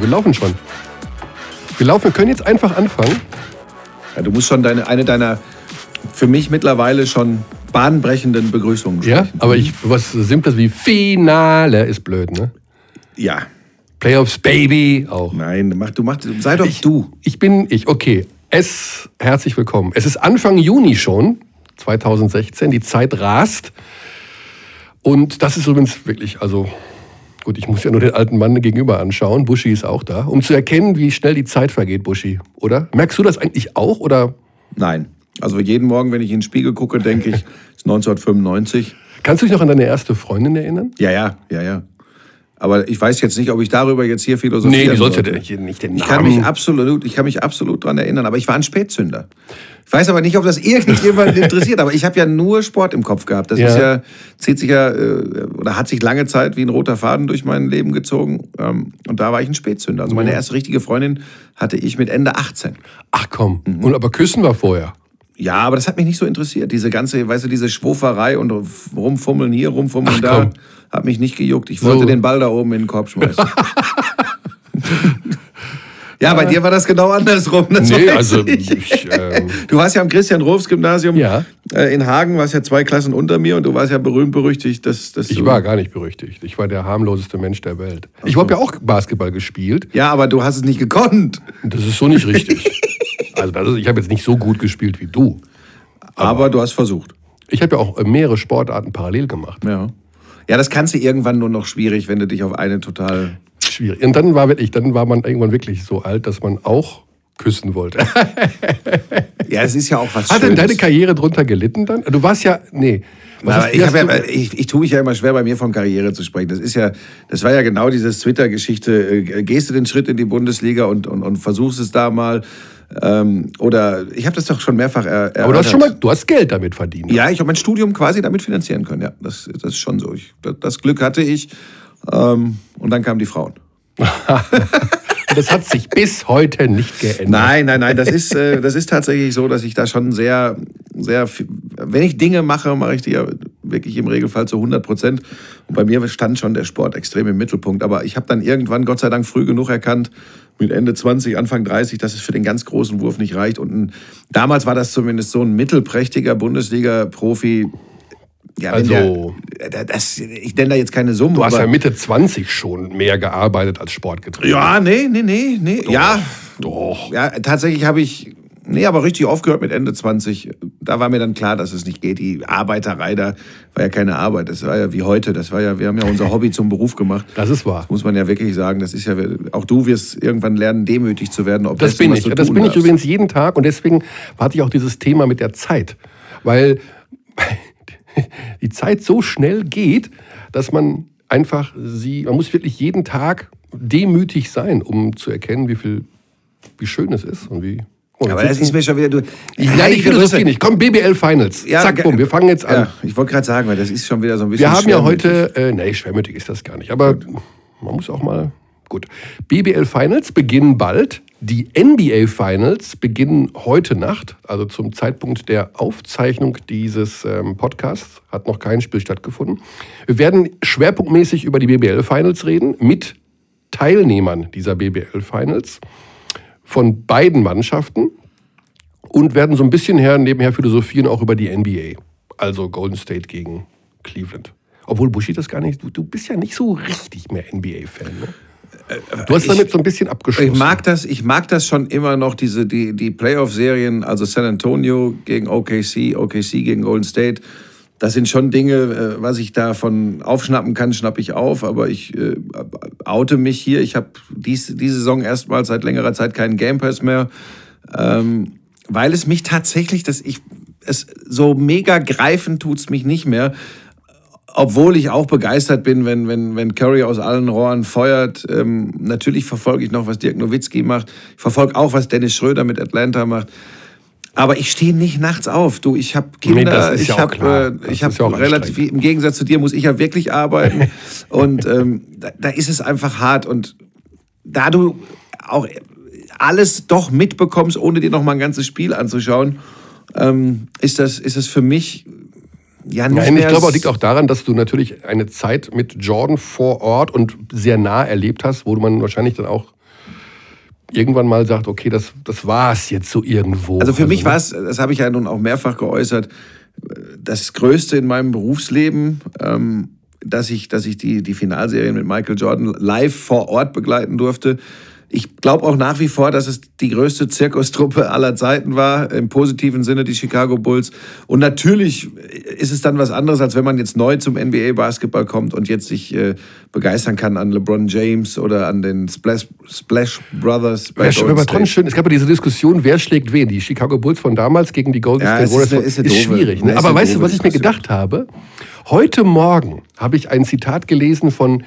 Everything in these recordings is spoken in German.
wir laufen schon. Wir laufen, wir können jetzt einfach anfangen. Ja, du musst schon deine, eine deiner für mich mittlerweile schon bahnbrechenden Begrüßungen Ja, sprechen. aber ich, was Simples wie Finale ist blöd, ne? Ja. Playoffs, Baby, auch. Nein, mach, du mach, sei doch Ich, du. Ich bin ich, okay. Es, herzlich willkommen. Es ist Anfang Juni schon, 2016. Die Zeit rast. Und das ist übrigens wirklich, also gut, ich muss ja nur den alten Mann gegenüber anschauen. Buschi ist auch da, um zu erkennen, wie schnell die Zeit vergeht, Buschi, oder? Merkst du das eigentlich auch, oder Nein. Also jeden Morgen, wenn ich in den Spiegel gucke, denke ich, es ist 1995. kannst du dich noch an deine erste Freundin erinnern? Ja, ja, ja, ja. Aber ich weiß jetzt nicht, ob ich darüber jetzt hier philosophieren Nee, die sollst ja sollte. nicht- nicht den Ich kann mich Namen- absolut, ich kann mich absolut dran erinnern, aber ich war ein Spätzünder. Ich weiß aber nicht, ob das irgendjemand interessiert, aber ich habe ja nur Sport im Kopf gehabt. Das Ja. ist ja, zieht sich ja, äh, oder hat sich lange Zeit wie ein roter Faden durch mein Leben gezogen. Ähm, Und da war ich ein Spätzünder. Also meine erste richtige Freundin hatte ich mit Ende 18. Ach komm, Mhm. und aber küssen war vorher. Ja, aber das hat mich nicht so interessiert. Diese ganze, weißt du, diese Schwoferei und rumfummeln hier, rumfummeln Ach, da, komm. Hat mich nicht gejuckt. Ich wollte So. den Ball da oben in den Korb schmeißen. ja, bei dir war das genau andersrum. Das Nee, also ich. ich, ähm, Du warst ja am Christian-Rohrs-Gymnasium Ja. äh, in Hagen, warst ja zwei Klassen unter mir und du warst ja berühmt-berüchtigt, dass, dass Ich war gar nicht berüchtigt. Ich war der harmloseste Mensch der Welt. Ich habe ja auch Basketball gespielt. Ja, aber du hast es nicht gekonnt. Das ist so nicht richtig. Also ist, ich habe jetzt nicht so gut gespielt wie du. Aber, du hast versucht. Ich habe ja auch äh, mehrere Sportarten parallel gemacht. Ja. Ja, das kannst du irgendwann nur noch schwierig, wenn du dich auf eine total... Schwierig. Und dann war wirklich, dann war man irgendwann wirklich so alt, dass man auch küssen wollte. Ja, es ist ja auch was Hat denn Schönes. deine Karriere drunter gelitten dann? Du warst ja, nee. Aber hast- ich, ja, ich, ich tue mich ja immer schwer, bei mir von Karriere zu sprechen. Das ist ja, das war ja genau dieses Twitter-Geschichte. Äh, Gehst du den Schritt in die Bundesliga und, und, und versuchst es da mal? Ähm, oder ich habe das doch schon mehrfach er, aber du hast erörtert. schon mal, du hast Geld damit verdient. Ja, ich habe mein Studium quasi damit finanzieren können. Ja, das, das ist schon so. Ich, das, Glück hatte ich. Ähm, und dann kamen die Frauen. Das hat sich bis heute nicht geändert. Nein, nein, nein, das ist, äh, das ist tatsächlich so, dass ich da schon sehr, sehr, viel- wenn ich Dinge mache, mache ich die ja wirklich im Regelfall zu 100 Prozent. Und bei mir stand schon der Sport extrem im Mittelpunkt. Aber ich habe dann irgendwann, Gott sei Dank, früh genug erkannt, mit Ende 20, Anfang 30, dass es für den ganz großen Wurf nicht reicht. Und ein, damals war das zumindest so ein mittelprächtiger Bundesliga-Profi. Ja, Also- der, das, ich nenne da jetzt keine Summen. Du hast ja Mitte 20 schon mehr gearbeitet als Sport getrieben. ja, nee, nee, nee, nee. Ja, Doch. Ja, tatsächlich habe ich, nee, aber richtig aufgehört mit Ende 20. Da war mir dann klar, dass es nicht geht. Die Arbeiterei da war ja keine Arbeit. Das war ja wie heute. Das war ja, wir haben ja unser Hobby zum Beruf gemacht. Das ist wahr. Muss man ja wirklich sagen. Das ist ja, auch du wirst irgendwann lernen, demütig zu werden. Ob Das dessen, bin ich. Das bin ich übrigens jeden Tag und deswegen hatte ich auch dieses Thema mit der Zeit. Weil die Zeit so schnell geht, dass man einfach sie, man muss wirklich jeden Tag demütig sein, um zu erkennen, wie viel, wie schön es ist und wie. Oh, Aber das ist mir schon wieder. Du, ich, nein, ich philosophiere nicht. Komm, BBL Finals. Ja, Zack, bumm, wir fangen jetzt an. Ja, ich wollte gerade sagen, weil das ist schon wieder so ein bisschen. Wir haben ja heute, äh, nee, schwermütig ist das gar nicht, aber man muss auch mal, gut. BBL Finals beginnen bald. Die NBA Finals beginnen heute Nacht, also zum Zeitpunkt der Aufzeichnung dieses ähm, Podcasts, hat noch kein Spiel stattgefunden. Wir werden schwerpunktmäßig über die BBL Finals reden, mit Teilnehmern dieser BBL Finals von beiden Mannschaften und werden so ein bisschen her, nebenher philosophieren auch über die NBA. Also Golden State gegen Cleveland. Obwohl Bushi das gar nicht, du, du bist ja nicht so richtig mehr NBA-Fan. Ne? Du hast ich- damit so ein bisschen abgeschlossen. Ich mag das, ich mag das schon immer noch, diese, die, die Playoff-Serien, also San Antonio gegen OKC, OKC gegen Golden State. Das sind schon Dinge, äh, was ich davon aufschnappen kann, schnappe ich auf, aber ich äh, oute mich hier. Ich habe dies, diese Saison erstmals seit längerer Zeit keinen Game Pass mehr, ähm, weil es mich tatsächlich, dass ich es so mega greifen tut's mich nicht mehr. Obwohl ich auch begeistert bin, wenn, wenn, wenn Curry aus allen Rohren feuert. Ähm, natürlich verfolge ich noch, was Dirk Nowitzki macht. Ich verfolge auch, was Dennis Schröder mit Atlanta macht. Aber ich stehe nicht nachts auf. Du, ich habe Kinder, das ist ich ja auch habe äh, Das ich ist ja relativ im Gegensatz zu dir muss ich ja wirklich arbeiten. Und ähm, da, da ist es einfach hart. Und da du auch alles doch mitbekommst, ohne dir noch mal ein ganzes Spiel anzuschauen, ähm, ist das ist es für mich ja Nein, ich glaube, es s- liegt auch daran, dass du natürlich eine Zeit mit Jordan vor Ort und sehr nah erlebt hast, wo man wahrscheinlich dann auch irgendwann mal sagt, okay, das, das war es jetzt so irgendwo. Also für mich war es, das habe ich ja nun auch mehrfach geäußert, das Größte in meinem Berufsleben, ähm, dass ich, dass ich die, die Finalserien mit Michael Jordan live vor Ort begleiten durfte. Ich glaube auch nach wie vor, dass es die größte Zirkustruppe aller Zeiten war, im positiven Sinne die Chicago Bulls. Und natürlich ist es dann was anderes, als wenn man jetzt neu zum NBA-Basketball kommt und jetzt sich äh, begeistern kann an LeBron James oder an den Splash, Splash Brothers. Bei ja, aber trotzdem schön, es gab ja diese Diskussion, wer schlägt wen? Die Chicago Bulls von damals gegen die Golden ja, State Warriors. Ist, ist, ist schwierig. Ne? Aber weißt du, was ich mir gedacht habe? Heute Morgen habe ich ein Zitat gelesen von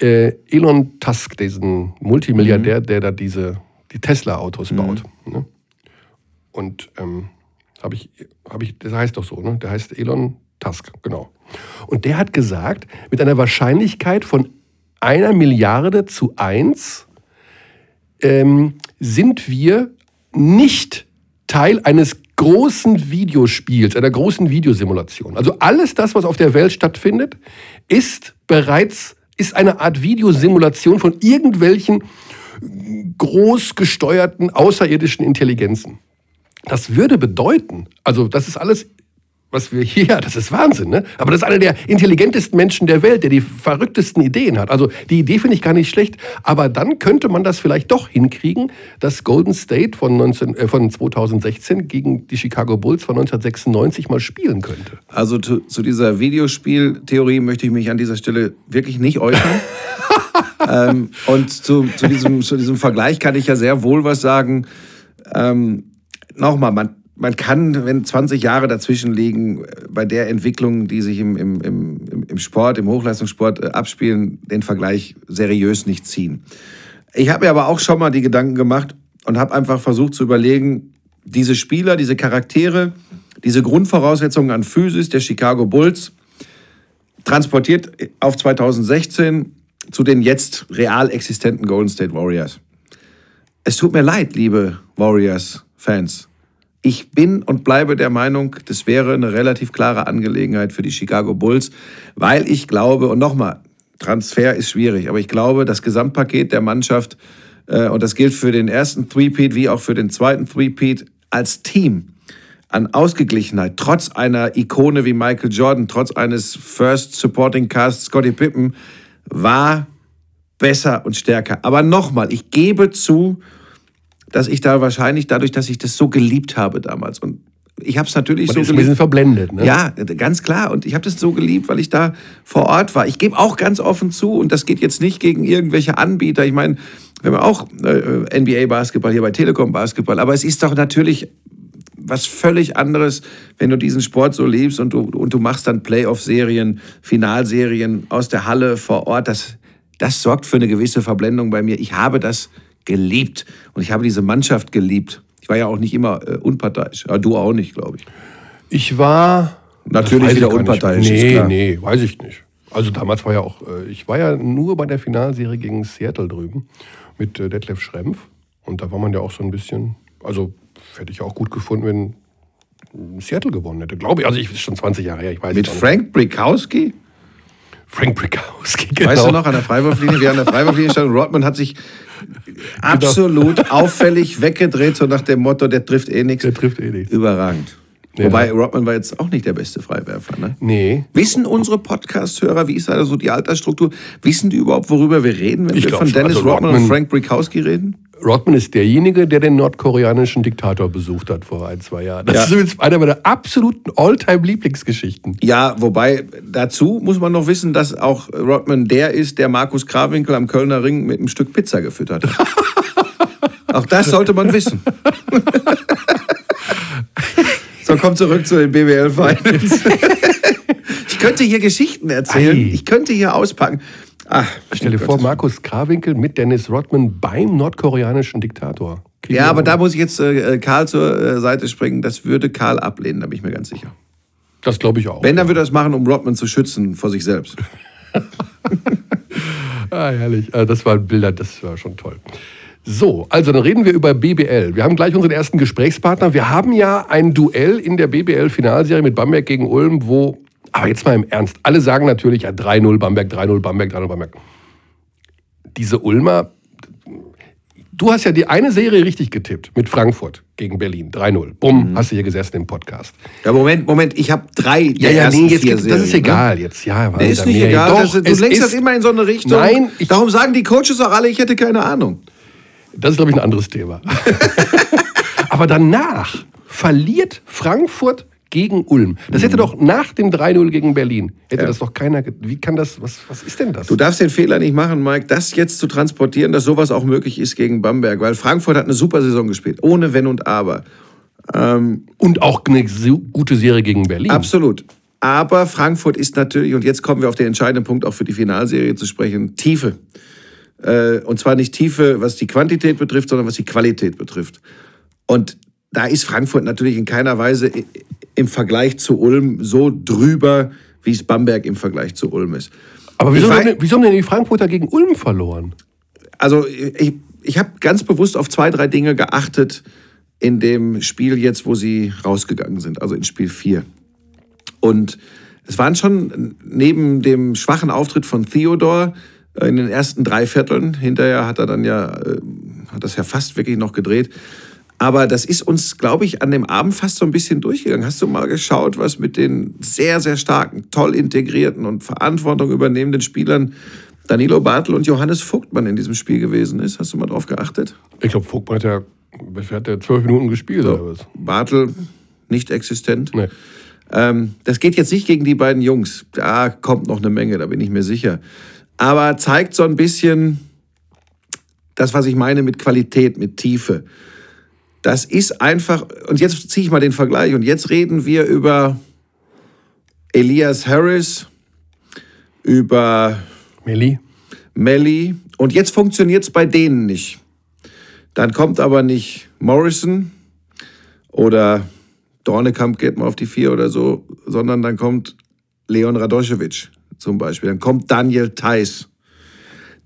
äh, Elon Tusk, diesen Multimilliardär, mhm. der da diese die Tesla-Autos mhm. baut. Ne? Und ähm, habe ich, habe ich, das heißt doch so, ne? Der heißt Elon Tusk, genau. Und der hat gesagt, mit einer Wahrscheinlichkeit von einer Milliarde zu eins ähm, sind wir nicht Teil eines großen Videospiels, einer großen Videosimulation. Also alles das, was auf der Welt stattfindet, ist bereits ist eine Art Videosimulation von irgendwelchen groß gesteuerten außerirdischen Intelligenzen. Das würde bedeuten, also das ist alles was wir hier, ja, das ist Wahnsinn, ne? Aber das ist einer der intelligentesten Menschen der Welt, der die verrücktesten Ideen hat. Also die Idee finde ich gar nicht schlecht, aber dann könnte man das vielleicht doch hinkriegen, dass Golden State von, 19, äh, von 2016 gegen die Chicago Bulls von 1996 mal spielen könnte. Also zu, zu dieser Videospieltheorie möchte ich mich an dieser Stelle wirklich nicht äußern. ähm, und zu, zu, diesem, zu diesem Vergleich kann ich ja sehr wohl was sagen. Ähm, Nochmal, man, man kann, wenn 20 Jahre dazwischen liegen, bei der Entwicklung, die sich im, im, im, im Sport, im Hochleistungssport äh, abspielen, den Vergleich seriös nicht ziehen. Ich habe mir aber auch schon mal die Gedanken gemacht und habe einfach versucht zu überlegen, diese Spieler, diese Charaktere, diese Grundvoraussetzungen an Physis der Chicago Bulls, transportiert auf 2016 zu den jetzt real existenten Golden State Warriors. Es tut mir leid, liebe Warriors-Fans. Ich bin und bleibe der Meinung, das wäre eine relativ klare Angelegenheit für die Chicago Bulls, weil ich glaube, und nochmal, Transfer ist schwierig, aber ich glaube, das Gesamtpaket der Mannschaft, äh, und das gilt für den ersten Three-Peat wie auch für den zweiten Three-Peat, als Team an Ausgeglichenheit, trotz einer Ikone wie Michael Jordan, trotz eines First Supporting Cast Scottie Pippen, war besser und stärker. Aber nochmal, ich gebe zu, dass ich da wahrscheinlich dadurch, dass ich das so geliebt habe damals und ich habe es natürlich Man so ist geliebt. ein bisschen verblendet, ne? Ja, ganz klar. Und ich habe das so geliebt, weil ich da vor Ort war. Ich gebe auch ganz offen zu, und das geht jetzt nicht gegen irgendwelche Anbieter. Ich meine, wir haben auch äh, NBA-Basketball hier bei Telekom Basketball, aber es ist doch natürlich was völlig anderes, wenn du diesen Sport so liebst und du, und du machst dann Playoff-Serien, Finalserien aus der Halle vor Ort. Das, das sorgt für eine gewisse Verblendung bei mir. Ich habe das geliebt. Und ich habe diese Mannschaft geliebt. Ich war ja auch nicht immer äh, unparteiisch. Ja, du auch nicht, glaube ich. Ich war. Natürlich wieder unparteiisch. Nee, nee, weiß ich nicht. Also damals war ja auch, äh, ich war ja nur bei der Finalserie gegen Seattle drüben mit äh, Detlef Schrempf. Und da war man ja auch so ein bisschen, also hätte ich auch gut gefunden, wenn Seattle gewonnen hätte. Glaube ich, also ich ist schon 20 Jahre her, ich weiß Mit Frank Brikowski? Frank Brikowski, genau. Weißt du noch, an der Freiwurflinie, wir an der Freiwurflinie standen, Rodman hat sich absolut genau. auffällig weggedreht, so nach dem Motto, der trifft eh nichts. Der trifft eh nichts. Überragend. Ja. Wobei Rodman war jetzt auch nicht der beste Freiwerfer, ne? Nee. Wissen unsere Podcast-Hörer, wie ist da so die Altersstruktur? Wissen die überhaupt, worüber wir reden, wenn ich wir von Dennis also Rodman, Rodman und Frank Brikowski reden? Rodman ist derjenige, der den nordkoreanischen Diktator besucht hat vor ein, zwei Jahren. Das ja. ist übrigens eine meiner absoluten All-Time-Lieblingsgeschichten. Ja, wobei dazu muss man noch wissen, dass auch Rodman der ist, der Markus Krawinkel am Kölner Ring mit einem Stück Pizza gefüttert hat. auch das sollte man wissen. so, komm zurück zu den BWL Finals. ich könnte hier Geschichten erzählen. Ei. Ich könnte hier auspacken. Ach, Stell dir vor, Markus Krawinkel mit Dennis Rodman beim nordkoreanischen Diktator. Kriegen ja, aber da muss ich jetzt äh, Karl zur äh, Seite springen. Das würde Karl ablehnen, da bin ich mir ganz sicher. Das glaube ich auch. Wenn, dann würde er das machen, um Rodman zu schützen vor sich selbst. ah, herrlich. Äh, das waren Bilder, das war schon toll. So, also dann reden wir über BBL. Wir haben gleich unseren ersten Gesprächspartner. Wir haben ja ein Duell in der BBL-Finalserie mit Bamberg gegen Ulm, wo aber jetzt mal im Ernst. Alle sagen natürlich, ja, 3-0 Bamberg, 3-0 Bamberg, 3-0 Bamberg. Diese Ulmer, du hast ja die eine Serie richtig getippt mit Frankfurt gegen Berlin. 3-0. Bumm, mhm. hast du hier gesessen im Podcast. Ja, Moment, Moment, ich habe drei ja, ja, nee, jetzt, Das Serien, ist egal ne? jetzt. Ja, nee, ist nicht egal. Doch, das, du lenkst das immer in so eine Richtung. Nein. Ich, Darum sagen die Coaches auch alle, ich hätte keine Ahnung. Das ist, glaube ich, ein anderes Thema. Aber danach verliert Frankfurt gegen Ulm. Das hätte mhm. doch nach dem 3-0 gegen Berlin, hätte ja. das doch keiner. Wie kann das, was, was ist denn das? Du darfst den Fehler nicht machen, Mike, das jetzt zu transportieren, dass sowas auch möglich ist gegen Bamberg, weil Frankfurt hat eine super Saison gespielt, ohne Wenn und Aber. Ähm, und auch eine gute Serie gegen Berlin. Absolut. Aber Frankfurt ist natürlich, und jetzt kommen wir auf den entscheidenden Punkt auch für die Finalserie zu sprechen, Tiefe. Äh, und zwar nicht Tiefe, was die Quantität betrifft, sondern was die Qualität betrifft. Und da ist Frankfurt natürlich in keiner Weise im Vergleich zu Ulm so drüber, wie es Bamberg im Vergleich zu Ulm ist. Aber wieso, haben, denn, wieso haben denn die Frankfurter gegen Ulm verloren? Also ich, ich habe ganz bewusst auf zwei, drei Dinge geachtet in dem Spiel jetzt, wo sie rausgegangen sind, also in Spiel 4. Und es waren schon neben dem schwachen Auftritt von Theodor in den ersten drei Vierteln, hinterher hat er dann ja, äh, hat das ja fast wirklich noch gedreht, aber das ist uns, glaube ich, an dem Abend fast so ein bisschen durchgegangen. Hast du mal geschaut, was mit den sehr, sehr starken, toll integrierten und Verantwortung übernehmenden Spielern Danilo Bartel und Johannes Vogtmann in diesem Spiel gewesen ist? Hast du mal drauf geachtet? Ich glaube, Vogtmann hat ja, hat ja zwölf Minuten gespielt so, oder was? Bartel nicht existent. Nee. Ähm, das geht jetzt nicht gegen die beiden Jungs. Da kommt noch eine Menge, da bin ich mir sicher. Aber zeigt so ein bisschen das, was ich meine mit Qualität, mit Tiefe. Das ist einfach, und jetzt ziehe ich mal den Vergleich, und jetzt reden wir über Elias Harris, über Melli. Melli. Und jetzt funktioniert es bei denen nicht. Dann kommt aber nicht Morrison oder Dornekamp geht mal auf die vier oder so, sondern dann kommt Leon Radoschewitsch zum Beispiel. Dann kommt Daniel Theiss.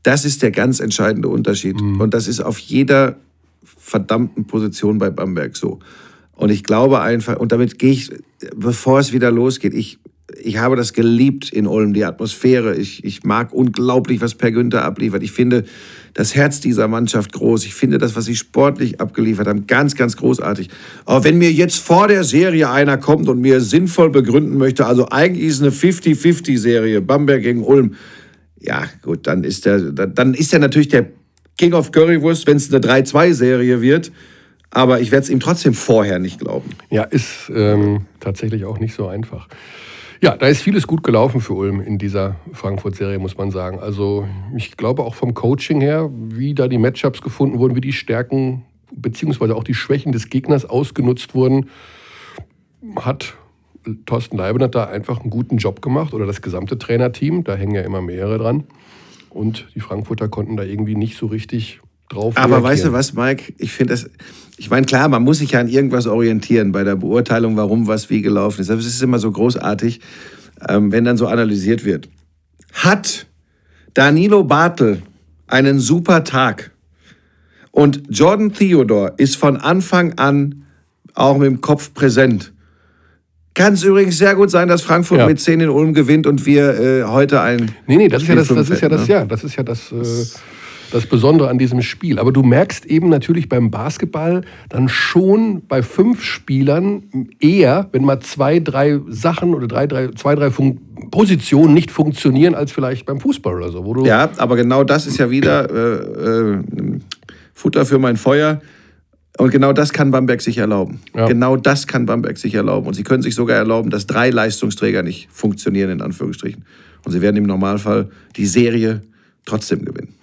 Das ist der ganz entscheidende Unterschied. Mhm. Und das ist auf jeder verdammten Position bei Bamberg so. Und ich glaube einfach, und damit gehe ich, bevor es wieder losgeht, ich, ich habe das geliebt in Ulm, die Atmosphäre. Ich, ich mag unglaublich, was Per Günther abliefert. Ich finde das Herz dieser Mannschaft groß. Ich finde das, was sie sportlich abgeliefert haben, ganz, ganz großartig. Aber wenn mir jetzt vor der Serie einer kommt und mir sinnvoll begründen möchte, also eigentlich ist es eine 50-50-Serie, Bamberg gegen Ulm, ja, gut, dann ist der, dann ist er natürlich der King of Currywurst, wenn es eine 3-2-Serie wird. Aber ich werde es ihm trotzdem vorher nicht glauben. Ja, ist ähm, tatsächlich auch nicht so einfach. Ja, da ist vieles gut gelaufen für Ulm in dieser Frankfurt-Serie, muss man sagen. Also ich glaube auch vom Coaching her, wie da die Matchups gefunden wurden, wie die Stärken beziehungsweise auch die Schwächen des Gegners ausgenutzt wurden, hat Thorsten Leibenert da einfach einen guten Job gemacht oder das gesamte Trainerteam. Da hängen ja immer mehrere dran. Und die Frankfurter konnten da irgendwie nicht so richtig drauf. Aber reagieren. weißt du was, Mike? Ich finde das. Ich meine, klar, man muss sich ja an irgendwas orientieren bei der Beurteilung, warum was wie gelaufen ist. Aber es ist immer so großartig, ähm, wenn dann so analysiert wird. Hat Danilo Bartel einen super Tag und Jordan Theodore ist von Anfang an auch mit dem Kopf präsent kann es übrigens sehr gut sein, dass Frankfurt ja. mit 10 in Ulm gewinnt und wir äh, heute ein. Nee, nee, das ist ja das, das ist ja das, ne? ja, das ist ja das. Äh, das Besondere an diesem Spiel. Aber du merkst eben natürlich beim Basketball dann schon bei fünf Spielern eher, wenn mal zwei, drei Sachen oder drei, drei, zwei, drei Fun Positionen nicht funktionieren, als vielleicht beim Fußball oder so. Wo du ja, aber genau das ist ja wieder äh, äh, Futter für mein Feuer. Und genau das kann Bamberg sich erlauben. Ja. Genau das kann Bamberg sich erlauben. Und sie können sich sogar erlauben, dass drei Leistungsträger nicht funktionieren, in Anführungsstrichen. Und sie werden im Normalfall die Serie trotzdem gewinnen.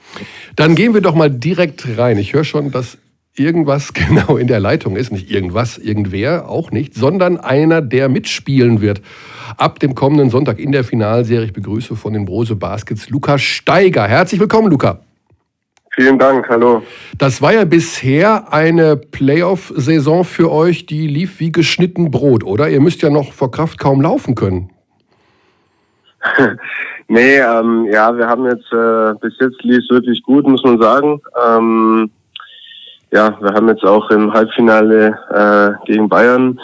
Dann gehen wir doch mal direkt rein. Ich höre schon, dass irgendwas genau in der Leitung ist. Nicht irgendwas, irgendwer, auch nicht, sondern einer, der mitspielen wird. Ab dem kommenden Sonntag in der Finalserie. Ich begrüße von den Brose Baskets Luca Steiger. Herzlich willkommen, Luca. Vielen Dank, hallo. Das war ja bisher eine Playoff-Saison für euch, die lief wie geschnitten Brot, oder? Ihr müsst ja noch vor Kraft kaum laufen können. nee, ähm, ja, wir haben jetzt, äh, bis jetzt lief es wirklich gut, muss man sagen. Ähm, ja, wir haben jetzt auch im Halbfinale äh, gegen Bayern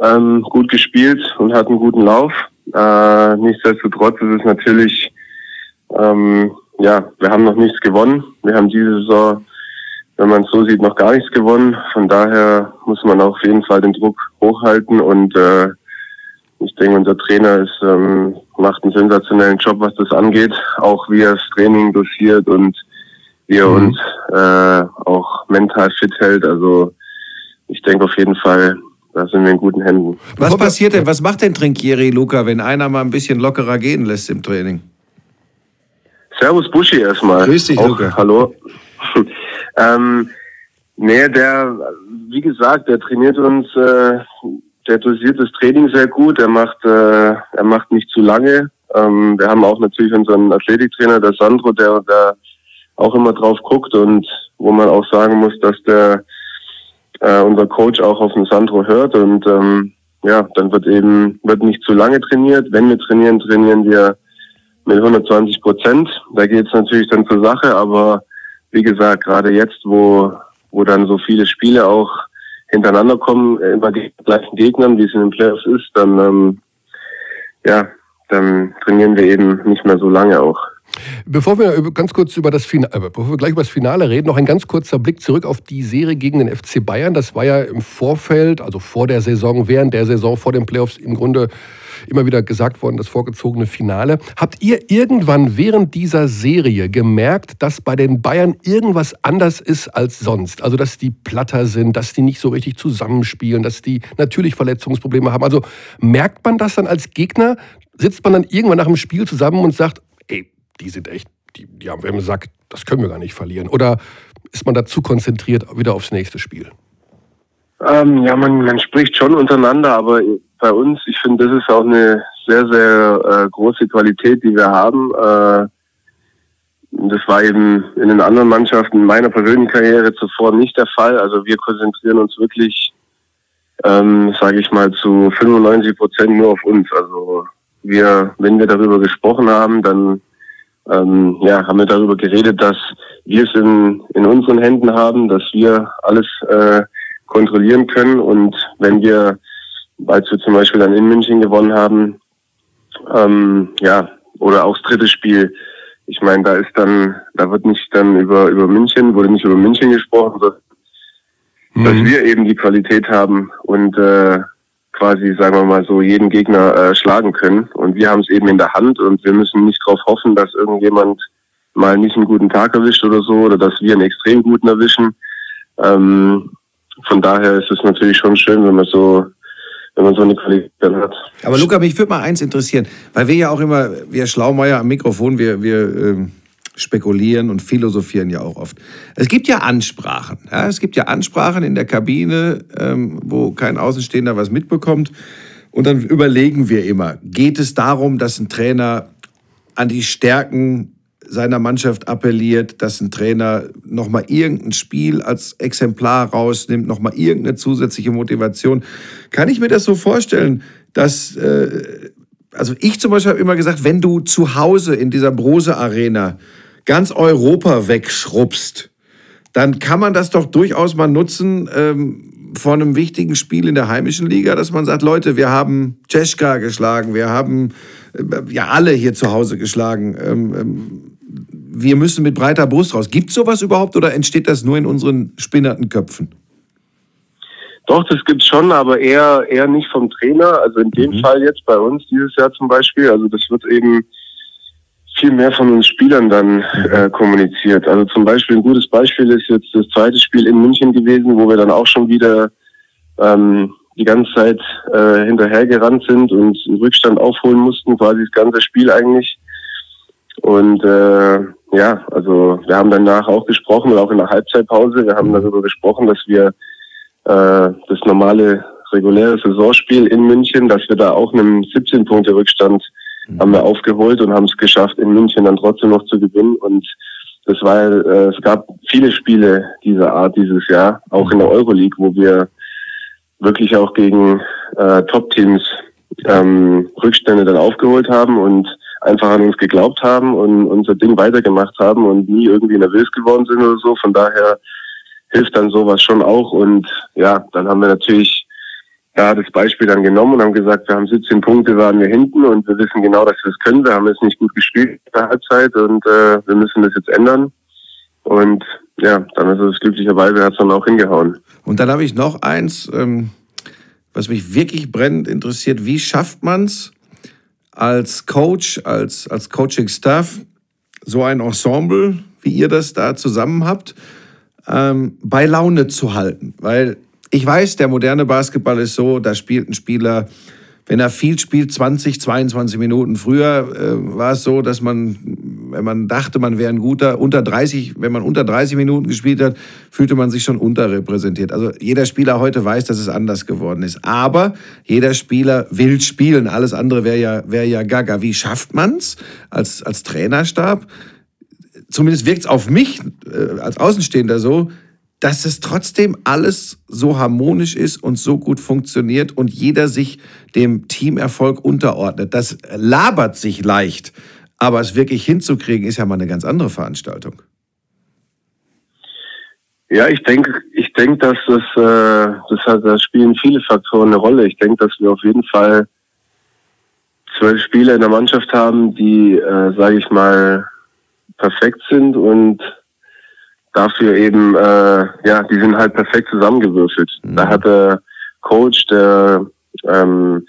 ähm, gut gespielt und hatten einen guten Lauf. Äh, nichtsdestotrotz ist es natürlich ähm, ja, wir haben noch nichts gewonnen. Wir haben diese Saison wenn man es so sieht, noch gar nichts gewonnen. Von daher muss man auf jeden Fall den Druck hochhalten und äh, ich denke, unser Trainer ist, ähm, macht einen sensationellen Job, was das angeht. Auch wie er das Training dosiert und wie er mhm. uns äh, auch mental fit hält. Also ich denke auf jeden Fall, da sind wir in guten Händen. Was passiert denn, was macht denn Trinkieri, Luca, wenn einer mal ein bisschen lockerer gehen lässt im Training? Servus Buschi erstmal. Grüß dich, Auch, Luca. Hallo. ähm, nee, der, wie gesagt, der trainiert uns, äh, der dosiert das Training sehr gut. Er macht, äh, er macht nicht zu lange. Ähm, wir haben auch natürlich unseren Athletiktrainer, der Sandro, der, der auch immer drauf guckt und wo man auch sagen muss, dass der äh, unser Coach auch auf den Sandro hört und ähm, ja, dann wird eben wird nicht zu lange trainiert. Wenn wir trainieren, trainieren wir mit 120 Prozent. Da geht es natürlich dann zur Sache, aber wie gesagt, gerade jetzt, wo wo dann so viele Spiele auch hintereinander kommen, äh, immer die gleichen Gegnern, wie es in den Playoffs ist, dann ähm, ja, dann trainieren wir eben nicht mehr so lange auch. Bevor wir ganz kurz über das Finale, äh, bevor wir gleich über das Finale reden, noch ein ganz kurzer Blick zurück auf die Serie gegen den FC Bayern. Das war ja im Vorfeld, also vor der Saison, während der Saison, vor den Playoffs im Grunde immer wieder gesagt worden, das vorgezogene Finale. Habt ihr irgendwann während dieser Serie gemerkt, dass bei den Bayern irgendwas anders ist als sonst? Also, dass die platter sind, dass die nicht so richtig zusammenspielen, dass die natürlich Verletzungsprobleme haben. Also, merkt man das dann als Gegner? Sitzt man dann irgendwann nach dem Spiel zusammen und sagt, ey, die sind echt, die, die haben wir im Sack, das können wir gar nicht verlieren? Oder ist man da zu konzentriert wieder aufs nächste Spiel? Ähm, ja, man, man spricht schon untereinander, aber bei uns, ich finde, das ist auch eine sehr, sehr äh, große Qualität, die wir haben. Äh, das war eben in den anderen Mannschaften meiner persönlichen Karriere zuvor nicht der Fall. Also wir konzentrieren uns wirklich, ähm, sage ich mal, zu 95 Prozent nur auf uns. Also wir, wenn wir darüber gesprochen haben, dann ähm, ja, haben wir darüber geredet, dass wir es in, in unseren Händen haben, dass wir alles äh, kontrollieren können. Und wenn wir, als wir zum Beispiel dann in München gewonnen haben, ähm, ja, oder auch das dritte Spiel, ich meine, da ist dann, da wird nicht dann über, über München, wurde nicht über München gesprochen, sondern mhm. dass wir eben die Qualität haben und äh, quasi, sagen wir mal so, jeden Gegner äh, schlagen können. Und wir haben es eben in der Hand und wir müssen nicht darauf hoffen, dass irgendjemand mal nicht einen guten Tag erwischt oder so, oder dass wir einen extrem guten erwischen. Ähm, von daher ist es natürlich schon schön, wenn man so wenn man so eine Qualität hat. Aber Luca, mich würde mal eins interessieren, weil wir ja auch immer, wir Schlaumeier am Mikrofon, wir, wir äh, spekulieren und philosophieren ja auch oft. Es gibt ja Ansprachen. Ja? Es gibt ja Ansprachen in der Kabine, ähm, wo kein Außenstehender was mitbekommt. Und dann überlegen wir immer, geht es darum, dass ein Trainer an die Stärken seiner Mannschaft appelliert, dass ein Trainer nochmal irgendein Spiel als Exemplar rausnimmt, nochmal irgendeine zusätzliche Motivation. Kann ich mir das so vorstellen, dass, äh, also ich zum Beispiel habe immer gesagt, wenn du zu Hause in dieser Brose Arena ganz Europa wegschrubbst, dann kann man das doch durchaus mal nutzen ähm, vor einem wichtigen Spiel in der heimischen Liga, dass man sagt, Leute, wir haben Czeska geschlagen, wir haben äh, ja alle hier zu Hause geschlagen. Ähm, ähm, wir müssen mit breiter Brust raus. Gibt es sowas überhaupt oder entsteht das nur in unseren spinnerten Köpfen? Doch, das gibt's schon, aber eher eher nicht vom Trainer. Also in dem mhm. Fall jetzt bei uns dieses Jahr zum Beispiel. Also das wird eben viel mehr von uns Spielern dann mhm. äh, kommuniziert. Also zum Beispiel ein gutes Beispiel ist jetzt das zweite Spiel in München gewesen, wo wir dann auch schon wieder ähm, die ganze Zeit äh, hinterhergerannt sind und einen Rückstand aufholen mussten, quasi das ganze Spiel eigentlich. Und äh, ja, also wir haben danach auch gesprochen, auch in der Halbzeitpause, wir haben mhm. darüber gesprochen, dass wir äh, das normale reguläre Saisonspiel in München, dass wir da auch einen 17 Punkte Rückstand mhm. haben wir aufgeholt und haben es geschafft, in München dann trotzdem noch zu gewinnen. Und das war, äh, es gab viele Spiele dieser Art dieses Jahr, auch in der Euroleague, wo wir wirklich auch gegen äh, Top-Teams ähm, Rückstände dann aufgeholt haben und einfach an uns geglaubt haben und unser Ding weitergemacht haben und nie irgendwie nervös geworden sind oder so. Von daher hilft dann sowas schon auch. Und ja, dann haben wir natürlich ja, das Beispiel dann genommen und haben gesagt, wir haben 17 Punkte, waren wir hinten und wir wissen genau, dass wir es können. Wir haben jetzt nicht gut gespielt in der Halbzeit und äh, wir müssen das jetzt ändern. Und ja, dann ist es glücklicherweise hat es dann auch hingehauen. Und dann habe ich noch eins, ähm, was mich wirklich brennend interessiert. Wie schafft man es als Coach, als, als Coaching-Staff, so ein Ensemble, wie ihr das da zusammen habt, ähm, bei Laune zu halten? Weil ich weiß, der moderne Basketball ist so, da spielt ein Spieler wenn er viel spielt, 20, 22 Minuten. Früher äh, war es so, dass man, wenn man dachte, man wäre ein guter, unter 30, wenn man unter 30 Minuten gespielt hat, fühlte man sich schon unterrepräsentiert. Also jeder Spieler heute weiß, dass es anders geworden ist. Aber jeder Spieler will spielen. Alles andere wäre ja, wäre ja gaga. Wie schafft man es als, als Trainerstab? Zumindest wirkt es auf mich äh, als Außenstehender so, dass es trotzdem alles so harmonisch ist und so gut funktioniert und jeder sich dem Teamerfolg unterordnet. Das labert sich leicht, aber es wirklich hinzukriegen, ist ja mal eine ganz andere Veranstaltung. Ja, ich denke, ich denke, dass das, äh, das hat, da spielen viele Faktoren eine Rolle. Ich denke, dass wir auf jeden Fall zwölf Spieler in der Mannschaft haben, die, äh, sage ich mal, perfekt sind und dafür eben, äh, ja, die sind halt perfekt zusammengewürfelt. Mhm. Da hat der Coach, der, ähm,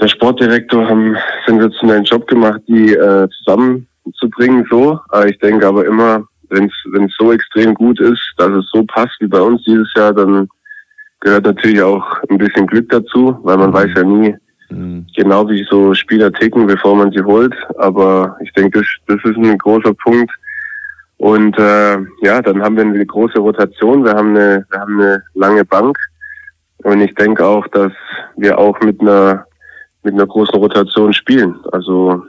der Sportdirektor haben sensationellen Job gemacht, die äh, zusammenzubringen, so. Aber ich denke aber immer, wenn es so extrem gut ist, dass es so passt wie bei uns dieses Jahr, dann gehört natürlich auch ein bisschen Glück dazu, weil man mhm. weiß ja nie mhm. genau, wie so Spieler ticken, bevor man sie holt. Aber ich denke, das, das ist ein großer Punkt, und äh, ja, dann haben wir eine große Rotation, wir haben eine, wir haben eine lange Bank. Und ich denke auch, dass wir auch mit einer mit einer großen Rotation spielen. Also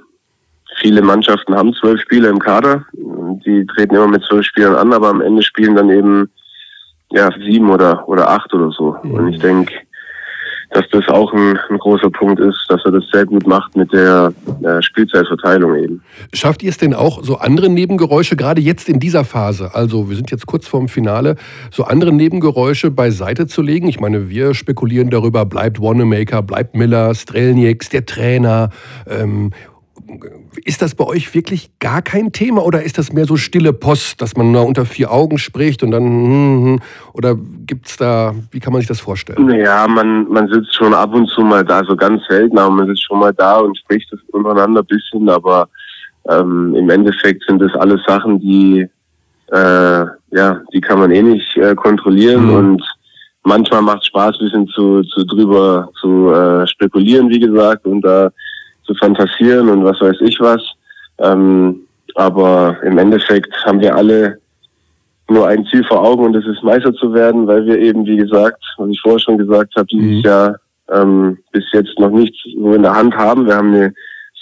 viele Mannschaften haben zwölf Spieler im Kader. Die treten immer mit zwölf Spielern an, aber am Ende spielen dann eben ja sieben oder oder acht oder so. Mhm. Und ich denke, dass das auch ein, ein, großer Punkt ist, dass er das sehr gut macht mit der äh, Spielzeitverteilung eben. Schafft ihr es denn auch, so andere Nebengeräusche, gerade jetzt in dieser Phase, also wir sind jetzt kurz vorm Finale, so andere Nebengeräusche beiseite zu legen? Ich meine, wir spekulieren darüber, bleibt Wanamaker, bleibt Miller, Strelnieks, der Trainer, ähm, ist das bei euch wirklich gar kein Thema oder ist das mehr so stille Post, dass man nur unter vier Augen spricht und dann hm, hm, oder es da, wie kann man sich das vorstellen? Ja, man, man sitzt schon ab und zu mal da, so ganz selten, aber man sitzt schon mal da und spricht das untereinander ein bisschen, aber ähm, im Endeffekt sind das alles Sachen, die äh, ja, die kann man eh nicht äh, kontrollieren mhm. und manchmal macht es Spaß, ein bisschen zu, zu drüber zu äh, spekulieren, wie gesagt, und da zu fantasieren und was weiß ich was. Ähm, aber im Endeffekt haben wir alle nur ein Ziel vor Augen und das ist Meister zu werden, weil wir eben, wie gesagt, was ich vorher schon gesagt habe, dieses mhm. Jahr ähm, bis jetzt noch nichts so in der Hand haben. Wir haben eine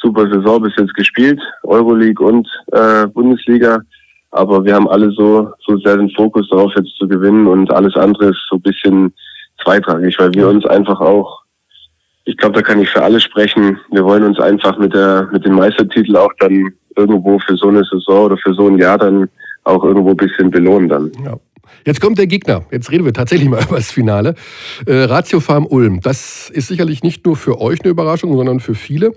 super Saison bis jetzt gespielt, Euroleague und äh, Bundesliga. Aber wir haben alle so, so sehr den Fokus darauf, jetzt zu gewinnen und alles andere ist so ein bisschen zweitrangig, weil wir uns einfach auch ich glaube, da kann ich für alle sprechen. Wir wollen uns einfach mit der mit dem Meistertitel auch dann irgendwo für so eine Saison oder für so ein Jahr dann auch irgendwo ein bisschen belohnen dann. Ja. Jetzt kommt der Gegner. Jetzt reden wir tatsächlich mal über das Finale. Äh, Ratio Farm Ulm. Das ist sicherlich nicht nur für euch eine Überraschung, sondern für viele.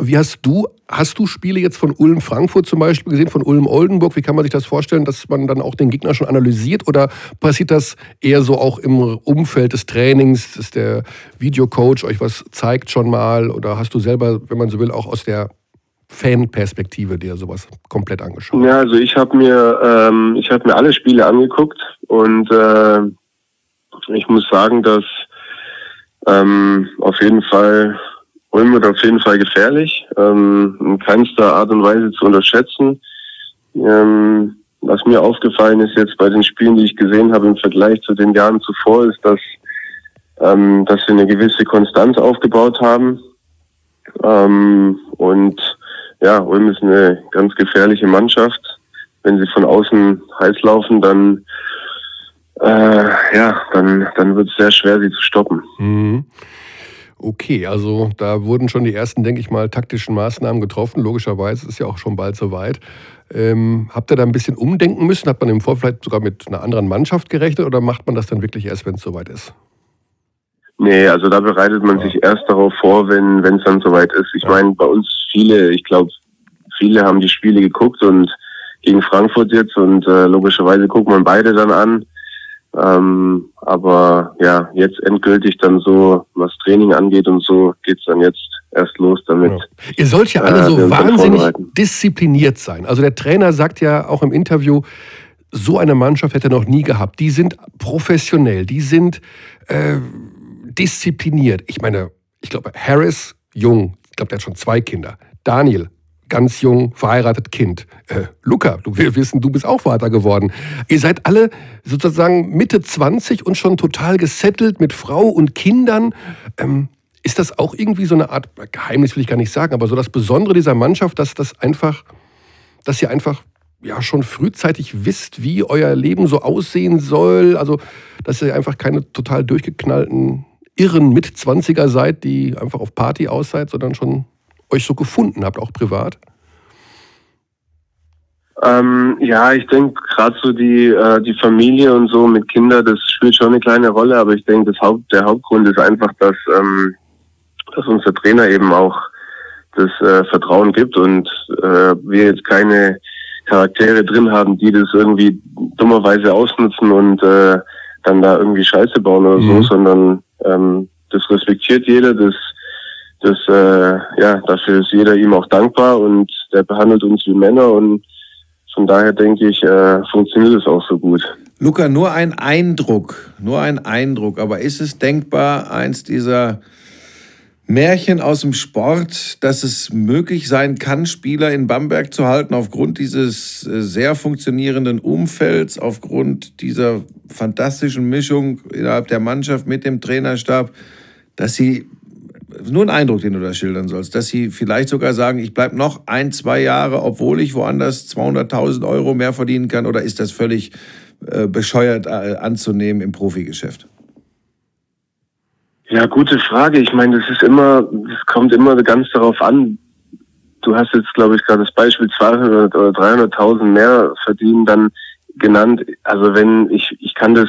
Wie hast du, hast du Spiele jetzt von Ulm Frankfurt zum Beispiel gesehen, von Ulm Oldenburg? Wie kann man sich das vorstellen, dass man dann auch den Gegner schon analysiert? Oder passiert das eher so auch im Umfeld des Trainings, dass der Videocoach euch was zeigt schon mal? Oder hast du selber, wenn man so will, auch aus der Fanperspektive dir sowas komplett angeschaut? Ja, also ich habe mir, ähm, ich habe mir alle Spiele angeguckt und äh, ich muss sagen, dass ähm, auf jeden Fall Ulm wird auf jeden Fall gefährlich, ähm, in keinster Art und Weise zu unterschätzen. Ähm, was mir aufgefallen ist jetzt bei den Spielen, die ich gesehen habe im Vergleich zu den Jahren zuvor, ist, dass, ähm, dass sie eine gewisse Konstanz aufgebaut haben. Ähm, und ja, Ulm ist eine ganz gefährliche Mannschaft. Wenn sie von außen heiß laufen, dann äh, ja, dann, dann wird es sehr schwer, sie zu stoppen. Mhm. Okay, also da wurden schon die ersten, denke ich mal, taktischen Maßnahmen getroffen. Logischerweise ist ja auch schon bald soweit. Ähm, habt ihr da ein bisschen umdenken müssen? Hat man im Vorfeld sogar mit einer anderen Mannschaft gerechnet oder macht man das dann wirklich erst, wenn es soweit ist? Nee, also da bereitet man ja. sich erst darauf vor, wenn es dann soweit ist. Ich ja. meine, bei uns viele, ich glaube, viele haben die Spiele geguckt und gegen Frankfurt jetzt und äh, logischerweise guckt man beide dann an. Ähm, aber ja, jetzt endgültig dann so, was Training angeht und so, geht's dann jetzt erst los damit. Ja. Ihr sollt ja alle äh, so wahnsinnig diszipliniert sein. Also der Trainer sagt ja auch im Interview, so eine Mannschaft hätte er noch nie gehabt. Die sind professionell, die sind äh, diszipliniert. Ich meine, ich glaube, Harris, jung, ich glaube, der hat schon zwei Kinder. Daniel, ganz jung, verheiratet Kind. Äh, Luca, du wir wissen, du bist auch Vater geworden. Ihr seid alle sozusagen Mitte 20 und schon total gesettelt mit Frau und Kindern. Ähm, ist das auch irgendwie so eine Art Geheimnis, will ich gar nicht sagen, aber so das Besondere dieser Mannschaft, dass das einfach, dass ihr einfach ja schon frühzeitig wisst, wie euer Leben so aussehen soll. Also, dass ihr einfach keine total durchgeknallten, irren Mitzwanziger seid, die einfach auf Party aus seid, sondern schon euch so gefunden habt, auch privat? Ähm, ja, ich denke gerade so die äh, die Familie und so mit Kindern, das spielt schon eine kleine Rolle, aber ich denke, das Haupt der Hauptgrund ist einfach, dass ähm, dass unser Trainer eben auch das äh, Vertrauen gibt und äh, wir jetzt keine Charaktere drin haben, die das irgendwie dummerweise ausnutzen und äh, dann da irgendwie Scheiße bauen oder mhm. so, sondern ähm, das respektiert jeder, das das äh, ja dafür ist jeder ihm auch dankbar und der behandelt uns wie Männer und von daher denke ich, äh, funktioniert es auch so gut. Luca, nur ein Eindruck, nur ein Eindruck, aber ist es denkbar, eins dieser Märchen aus dem Sport, dass es möglich sein kann, Spieler in Bamberg zu halten aufgrund dieses äh, sehr funktionierenden Umfelds, aufgrund dieser fantastischen Mischung innerhalb der Mannschaft mit dem Trainerstab, dass sie, nur ein Eindruck, den du da schildern sollst, dass sie vielleicht sogar sagen, ich bleibe noch ein, zwei Jahre, obwohl ich woanders 200.000 Euro mehr verdienen kann, oder ist das völlig äh, bescheuert äh, anzunehmen im Profigeschäft? Ja, gute Frage. Ich meine, das ist immer, es kommt immer ganz darauf an. Du hast jetzt, glaube ich, gerade das Beispiel 200 oder 300.000 mehr verdienen dann genannt. Also wenn ich, ich kann das,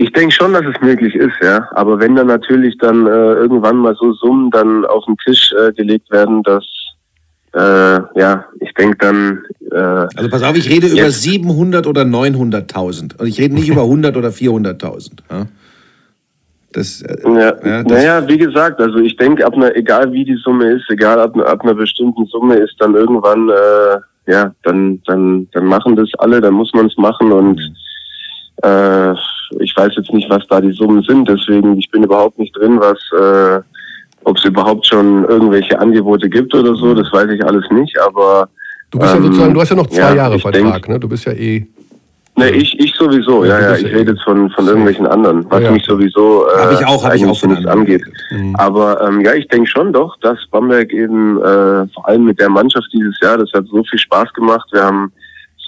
ich denke schon, dass es möglich ist, ja. Aber wenn dann natürlich dann äh, irgendwann mal so Summen dann auf den Tisch äh, gelegt werden, dass äh, ja, ich denke dann. Äh, also pass auf, ich rede über 700 oder 900.000. Und ich rede nicht über 100 oder 400.000. Ja? Das, äh, ja, ja, naja, wie gesagt, also ich denke, ab einer, egal wie die Summe ist, egal ab, ab einer bestimmten Summe ist dann irgendwann, äh, ja, dann, dann, dann machen das alle, dann muss man es machen und mhm. Äh, ich weiß jetzt nicht, was da die Summen sind, deswegen ich bin überhaupt nicht drin, was, äh, ob es überhaupt schon irgendwelche Angebote gibt oder so, das weiß ich alles nicht, aber Du bist ja sozusagen, du hast ja noch zwei ja, Jahre Vertrag, denk, ne? Du bist ja eh Ne, ich, ich sowieso, ja, ja. Ich rede jetzt von, von irgendwelchen anderen, was ja, mich sowieso äh, ich auch, eigentlich ich auch nichts angeht. Mhm. Aber ähm, ja, ich denke schon doch, dass Bamberg eben äh, vor allem mit der Mannschaft dieses Jahr, das hat so viel Spaß gemacht. Wir haben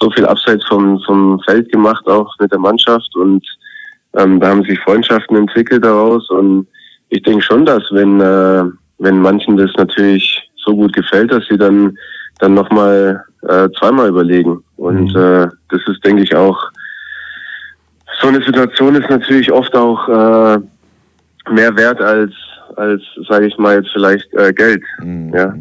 so viel abseits vom, vom Feld gemacht, auch mit der Mannschaft und ähm, da haben sich Freundschaften entwickelt daraus und ich denke schon, dass wenn äh, wenn manchen das natürlich so gut gefällt, dass sie dann dann nochmal äh, zweimal überlegen. Und mhm. äh, das ist, denke ich, auch so eine Situation ist natürlich oft auch äh, mehr wert als als sage ich mal jetzt vielleicht äh, Geld. Mhm. Ja.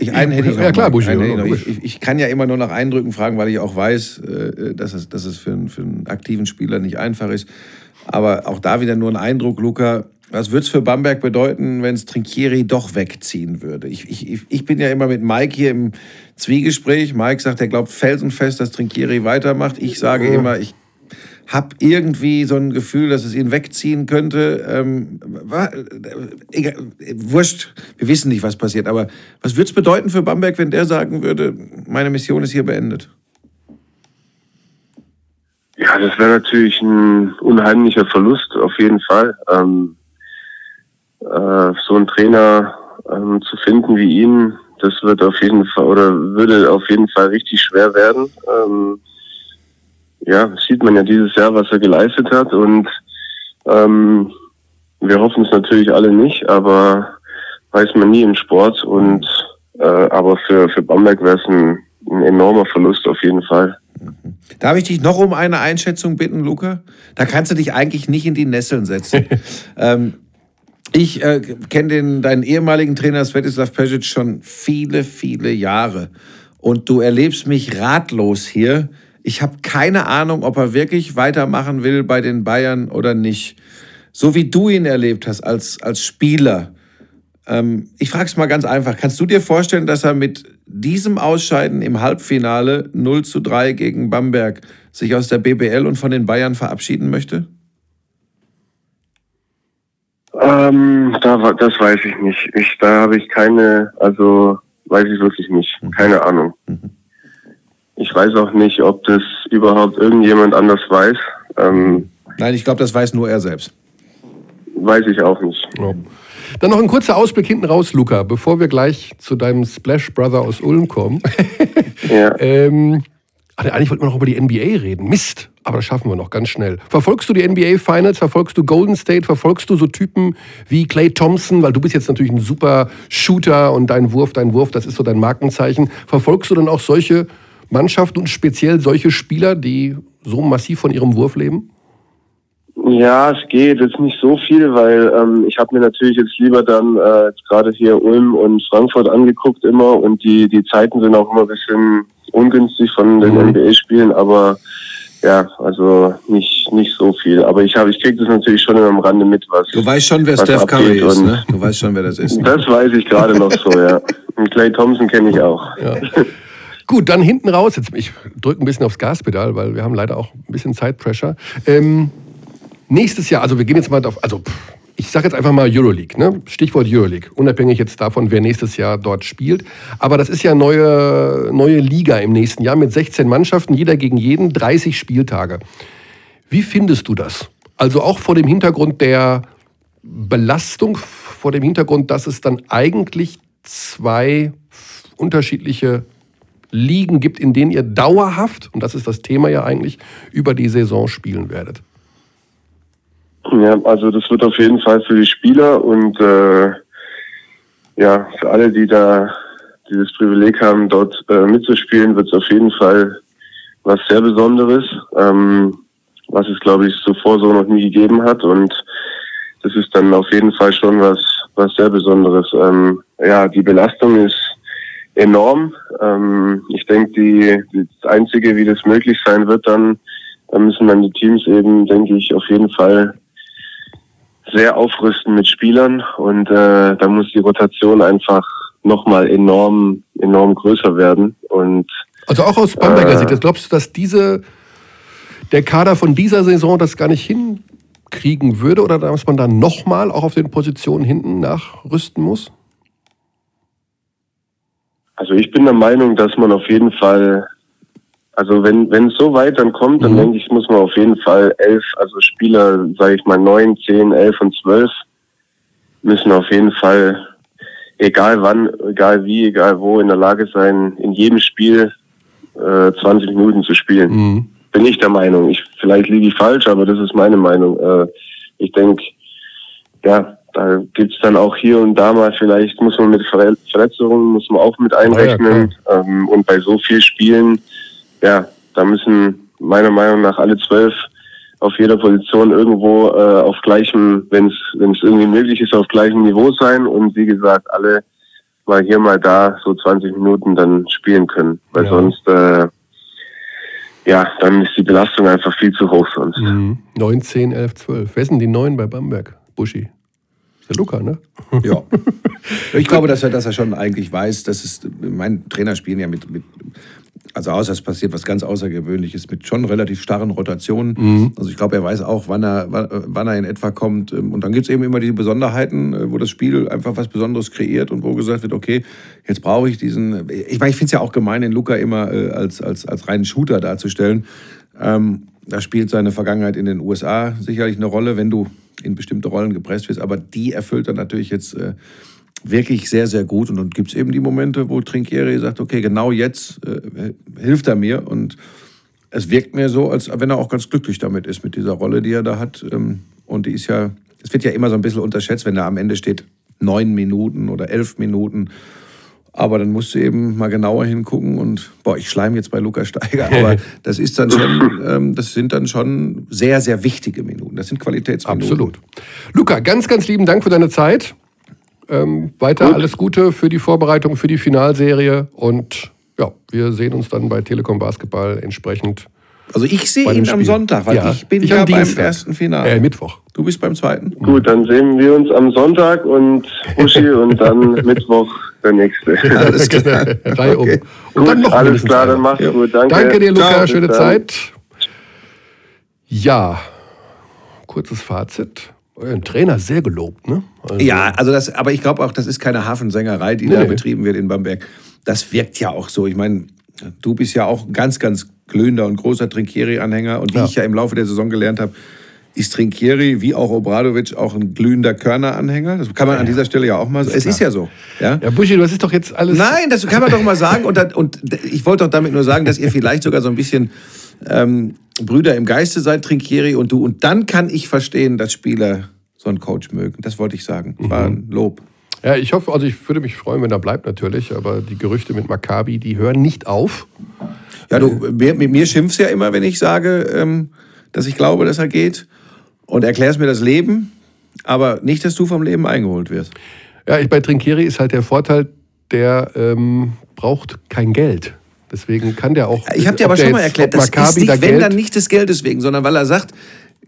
Ich, einen hätte ich noch ja, klar, Buschi, ich, ich, ich, kann ja immer nur nach Eindrücken fragen, weil ich auch weiß, äh, dass es, dass es für, einen, für einen aktiven Spieler nicht einfach ist. Aber auch da wieder nur ein Eindruck, Luca. Was würde es für Bamberg bedeuten, wenn es Trinkieri doch wegziehen würde? Ich, ich, ich bin ja immer mit Mike hier im Zwiegespräch. Mike sagt, er glaubt felsenfest, dass Trinkieri weitermacht. Ich sage immer, ich habe irgendwie so ein Gefühl, dass es ihn wegziehen könnte. Ähm, war, egal, wurscht, wir wissen nicht, was passiert. Aber was würde es bedeuten für Bamberg, wenn der sagen würde, meine Mission ist hier beendet? Ja, das wäre natürlich ein unheimlicher Verlust, auf jeden Fall. Ähm, äh, so einen Trainer ähm, zu finden wie ihn, das wird auf jeden Fall oder würde auf jeden Fall richtig schwer werden. Ähm, ja, sieht man ja dieses Jahr, was er geleistet hat und ähm, wir hoffen es natürlich alle nicht, aber weiß man nie im Sport und äh, aber für, für Bamberg wäre es ein, ein enormer Verlust auf jeden Fall. Darf ich dich noch um eine Einschätzung bitten, Luca? Da kannst du dich eigentlich nicht in die Nesseln setzen. ähm, ich äh, kenne deinen ehemaligen Trainer Svetislav Pesic schon viele, viele Jahre. und du erlebst mich ratlos hier. Ich habe keine Ahnung, ob er wirklich weitermachen will bei den Bayern oder nicht. So wie du ihn erlebt hast als, als Spieler. Ähm, ich frage es mal ganz einfach. Kannst du dir vorstellen, dass er mit diesem Ausscheiden im Halbfinale 0 zu 3 gegen Bamberg sich aus der BBL und von den Bayern verabschieden möchte? Ähm, da, das weiß ich nicht. Ich, da habe ich keine, also weiß ich wirklich nicht. Mhm. Keine Ahnung. Mhm. Ich weiß auch nicht, ob das überhaupt irgendjemand anders weiß. Ähm, Nein, ich glaube, das weiß nur er selbst. Weiß ich auch nicht. Ja. Dann noch ein kurzer Ausblick hinten raus, Luca, bevor wir gleich zu deinem Splash Brother aus Ulm kommen. ja. ähm, eigentlich wollten wir noch über die NBA reden. Mist, aber das schaffen wir noch ganz schnell. Verfolgst du die NBA Finals? Verfolgst du Golden State? Verfolgst du so Typen wie Clay Thompson? Weil du bist jetzt natürlich ein super Shooter und dein Wurf, dein Wurf, das ist so dein Markenzeichen. Verfolgst du dann auch solche Mannschaften und speziell solche Spieler, die so massiv von ihrem Wurf leben? Ja, es geht jetzt nicht so viel, weil ähm, ich habe mir natürlich jetzt lieber dann äh, gerade hier Ulm und Frankfurt angeguckt immer und die die Zeiten sind auch immer ein bisschen ungünstig von den mhm. NBA-Spielen, aber ja, also nicht nicht so viel. Aber ich habe, ich kriege das natürlich schon immer am Rande mit, was. Du weißt schon, wer Steph Curry ist, ne? Du weißt schon, wer das ist. Das weiß ich gerade noch so, ja. Und Clay Thompson kenne ich auch. Ja. Gut, dann hinten raus. Jetzt, ich drücke ein bisschen aufs Gaspedal, weil wir haben leider auch ein bisschen Zeitpressure. Ähm, nächstes Jahr, also wir gehen jetzt mal auf, also ich sage jetzt einfach mal Euroleague, ne? Stichwort Euroleague, unabhängig jetzt davon, wer nächstes Jahr dort spielt. Aber das ist ja neue, neue Liga im nächsten Jahr mit 16 Mannschaften, jeder gegen jeden, 30 Spieltage. Wie findest du das? Also auch vor dem Hintergrund der Belastung, vor dem Hintergrund, dass es dann eigentlich zwei unterschiedliche Ligen gibt, in denen ihr dauerhaft, und das ist das Thema ja eigentlich, über die Saison spielen werdet. Ja, also das wird auf jeden Fall für die Spieler und äh, ja, für alle, die da dieses Privileg haben, dort äh, mitzuspielen, wird es auf jeden Fall was sehr Besonderes, ähm, was es, glaube ich, zuvor so noch nie gegeben hat. Und das ist dann auf jeden Fall schon was, was sehr Besonderes. Ähm, ja, die Belastung ist enorm. Ähm, ich denke, die, die, das Einzige, wie das möglich sein wird, dann, dann müssen dann die Teams eben, denke ich, auf jeden Fall sehr aufrüsten mit Spielern und äh, da muss die Rotation einfach nochmal enorm, enorm größer werden. Und also auch aus Bamberger äh, Sicht, glaubst du, dass diese der Kader von dieser Saison das gar nicht hinkriegen würde oder dass man dann nochmal auch auf den Positionen hinten nachrüsten muss? Also ich bin der Meinung, dass man auf jeden Fall also wenn wenn es so weit dann kommt, dann mhm. denke ich, muss man auf jeden Fall elf, also Spieler, sage ich mal neun, zehn, elf und zwölf müssen auf jeden Fall, egal wann, egal wie, egal wo, in der Lage sein, in jedem Spiel äh, 20 Minuten zu spielen. Mhm. Bin ich der Meinung. Ich vielleicht liege ich falsch, aber das ist meine Meinung. Äh, ich denke, ja, da gibt's dann auch hier und da mal vielleicht muss man mit Verletzungen muss man auch mit einrechnen ja, ja, ähm, und bei so viel Spielen ja, da müssen meiner Meinung nach alle zwölf auf jeder Position irgendwo äh, auf gleichem, wenn es wenn es irgendwie möglich ist, auf gleichem Niveau sein und wie gesagt alle mal hier mal da so 20 Minuten dann spielen können, weil ja. sonst äh, ja, dann ist die Belastung einfach viel zu hoch sonst. Mhm. 9, 10, 11, 12. Wer sind die neun bei Bamberg? Buschi. Der Luca, ne? Ja. Ich glaube, dass er, dass er schon eigentlich weiß, dass es, mein Trainer spielen ja mit, mit also außer es passiert was ganz Außergewöhnliches mit schon relativ starren Rotationen. Mhm. Also ich glaube, er weiß auch, wann er, wann er in etwa kommt. Und dann gibt es eben immer diese Besonderheiten, äh, wo das Spiel einfach was Besonderes kreiert und wo gesagt wird, okay, jetzt brauche ich diesen. Ich meine, ich finde es ja auch gemein, den Luca immer äh, als, als, als reinen Shooter darzustellen. Ähm, da spielt seine Vergangenheit in den USA sicherlich eine Rolle, wenn du in bestimmte Rollen gepresst wirst. Aber die erfüllt er natürlich jetzt. Äh, wirklich sehr, sehr gut. Und dann gibt es eben die Momente, wo Trinkieri sagt, okay, genau jetzt äh, hilft er mir. Und es wirkt mir so, als wenn er auch ganz glücklich damit ist, mit dieser Rolle, die er da hat. Ähm, und die ist ja, es wird ja immer so ein bisschen unterschätzt, wenn da am Ende steht neun Minuten oder elf Minuten. Aber dann musst du eben mal genauer hingucken und boah, ich schleim jetzt bei Lukas Steiger, aber das ist dann schon, ähm, das sind dann schon sehr, sehr wichtige Minuten. Das sind Qualitätsminuten. Absolut. Luca, ganz, ganz lieben Dank für deine Zeit. Ähm, weiter Gut. alles Gute für die Vorbereitung für die Finalserie und ja, wir sehen uns dann bei Telekom Basketball entsprechend. Also ich sehe ihn am Spiel. Sonntag, weil Ja, ich bin ich ja am beim Dienstag. ersten Finale. Äh, Mittwoch. Du bist beim zweiten? Gut, dann sehen wir uns am Sonntag und Uschi und dann Mittwoch der nächste. Alles klar. Reihe um. Okay. Und dann Gut, noch alles klar, dann mach's gut. Danke. Danke dir, Luca. Ciao. Schöne dann. Zeit. Ja, kurzes Fazit. Euren Trainer sehr gelobt, ne? Also, Ja, also das, aber ich glaube auch, das ist keine Hafensängerei, die Nee, da nee. betrieben wird in Bamberg. Das wirkt ja auch so. Ich meine, du bist ja auch ein ganz, ganz glühender und großer Trinkieri-Anhänger. Und wie Ja. ich ja im Laufe der Saison gelernt habe, ist Trinkieri wie auch Obradovic auch ein glühender Körner-Anhänger. Das kann man an dieser Stelle ja auch mal sagen. Es ist ja so. Ja? Ja, Buschi, das ist doch jetzt alles. Nein, das kann man doch mal sagen. Und, dann, und ich wollte doch damit nur sagen, dass ihr vielleicht sogar so ein bisschen ähm, Brüder im Geiste seid, Trinkieri und du. Und dann kann ich verstehen, dass Spieler so einen Coach mögen. Das wollte ich sagen. War ein Lob. Ja, ich hoffe, also ich würde mich freuen, wenn er bleibt natürlich, aber die Gerüchte mit Maccabi, die hören nicht auf. Ja, du, mir, mit mir schimpfst ja immer, wenn ich sage, ähm, dass ich glaube, dass er geht. Und erklärst mir das Leben, aber nicht, dass du vom Leben eingeholt wirst. Ja, ich, bei Trinkieri ist halt der Vorteil, der ähm, braucht kein Geld. Deswegen kann der auch. Ich habe dir aber schon mal erklärt, ob das Maccabi ist nicht, da wenn Geld, dann nicht des Geldes wegen, sondern weil er sagt,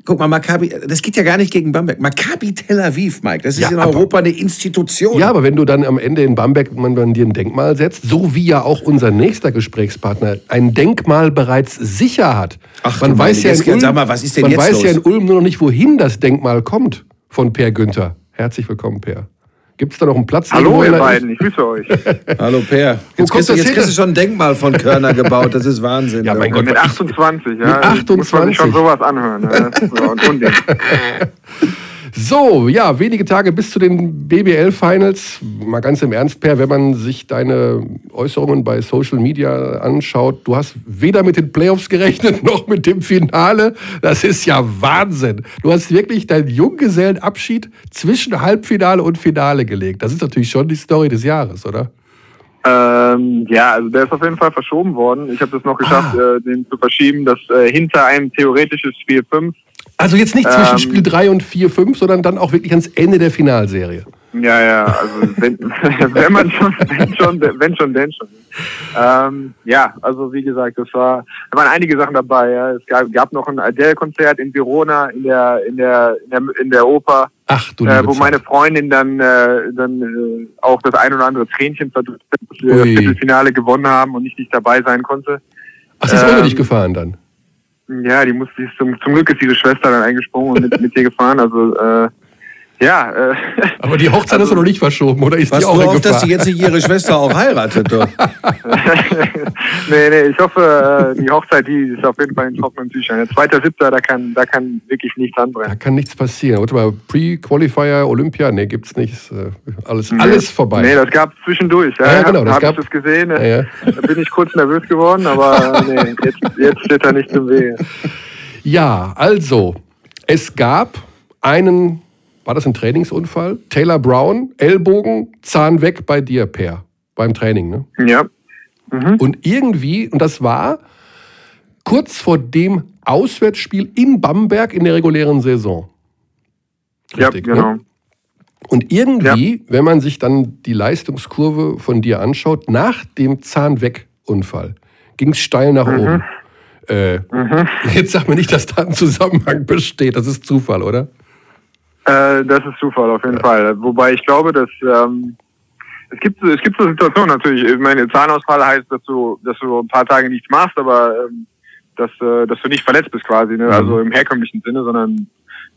guck mal, Maccabi, das geht ja gar nicht gegen Bamberg. Maccabi Tel Aviv, Mike, das ist Ja, in Europa eine Institution. Ja, aber wenn du dann am Ende in Bamberg man dann dir ein Denkmal setzt, so wie ja auch unser nächster Gesprächspartner ein Denkmal bereits sicher hat. Ach, man weiß ja in Ulm, sag mal, was ist denn man jetzt weiß ja los? in Ulm nur noch nicht, wohin das Denkmal kommt von Per Günther. Herzlich willkommen, Per. Gibt es da noch einen Platz? Hallo ihr beiden, ich grüße euch. Hallo Per. Jetzt, kriegst du, das jetzt kriegst du schon ein Denkmal von Körner gebaut, das ist Wahnsinn. Ja, mein Gott. Mit 28, ja. Mit Muss man 28. sich schon sowas anhören. Ne? So, und Unding. So, ja, wenige Tage bis zu den BBL-Finals. Mal ganz im Ernst, Per, wenn man sich deine Äußerungen bei Social Media anschaut, du hast weder mit den Playoffs gerechnet noch mit dem Finale. Das ist ja Wahnsinn. Du hast wirklich deinen Junggesellenabschied zwischen Halbfinale und Finale gelegt. Das ist natürlich schon die Story des Jahres, oder? Ähm, ja, also der ist auf jeden Fall verschoben worden. Ich habe es noch geschafft, Ah. äh, den zu verschieben, dass äh, hinter einem theoretisches Spiel 5 Also jetzt nicht zwischen Ähm. Spiel 3 und 4, 5, sondern dann auch wirklich ans Ende der Finalserie. Ja, ja, also wenn, wenn man schon, wenn schon, wenn schon, denn schon. Ähm, ja, also wie gesagt, das war, da waren einige Sachen dabei. Ja. Es gab, gab noch ein Adele-Konzert in Verona in der in der in der, in der Oper, Ach du äh, wo meine. Freundin dann äh, dann äh, auch das ein oder andere Tränchen verdrückt hat, dass wir das Viertelfinale gewonnen haben und ich nicht dabei sein konnte. Ach, sie ist ohne ähm, dich gefahren dann. Ja, die musste die zum, zum Glück ist ihre Schwester dann eingesprungen und mit, mit ihr gefahren. Also äh, ja, äh, Aber die Hochzeit ist doch noch nicht verschoben, oder ist Was die auch du auf, dass die jetzt nicht ihre Schwester auch heiratet. Nee, nee, ich hoffe, äh, die Hochzeit, die ist auf jeden Fall in trockenen Tüchern. Der zweite Siebter, da kann, da kann wirklich nichts Da anbrennen. kann nichts passieren. Warte mal, Pre-Qualifier, Olympia, nee, gibt's nichts. Äh, Alles, alles vorbei. Nee, das gab zwischendurch. Ja, Ja, ja, genau, das Hab gab- ich das gesehen. Ja, ja. Da bin ich kurz nervös geworden, aber nee, jetzt, jetzt steht er nicht im Wege. Ja, also, es gab einen, war das ein Trainingsunfall? Taylor Brown, Ellbogen, Zahn weg bei dir, Per, beim Training, ne? Ja. Und irgendwie, und das war kurz vor dem Auswärtsspiel in Bamberg in der regulären Saison. Richtig, ja, ne? genau. Und irgendwie, wenn man sich dann die Leistungskurve von dir anschaut, nach dem Zahnweg-Unfall ging es steil nach oben. Äh, Jetzt sag mir nicht, dass da ein Zusammenhang besteht. Das ist Zufall, oder? Äh, das ist Zufall auf jeden Fall. Wobei ich glaube, dass ähm, es gibt es gibt so Situationen natürlich. Ich meine, Zahnausfall heißt, dass du dass du ein paar Tage nichts machst, aber ähm, dass äh, dass du nicht verletzt bist quasi, ne? Also im herkömmlichen Sinne, sondern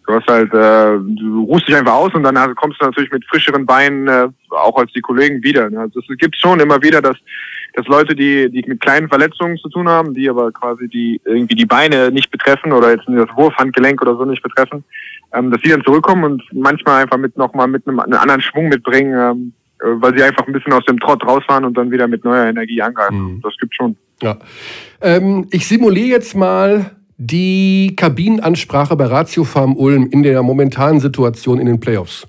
du hast halt äh, du ruhst dich einfach aus und dann hast- kommst du natürlich mit frischeren Beinen äh, auch als die Kollegen wieder. Ne? Also es gibt schon immer wieder, dass dass Leute, die die mit kleinen Verletzungen zu tun haben, die aber quasi die irgendwie die Beine nicht betreffen oder jetzt das Wurfhandgelenk oder so nicht betreffen, ähm, dass die dann zurückkommen und manchmal einfach mit nochmal mit einem, einem anderen Schwung mitbringen, ähm, äh, weil sie einfach ein bisschen aus dem Trott rausfahren und dann wieder mit neuer Energie angreifen. Das gibt schon. Ja. Ähm, ich simuliere jetzt mal die Kabinenansprache bei Ratio Farm Ulm in der momentanen Situation in den Playoffs.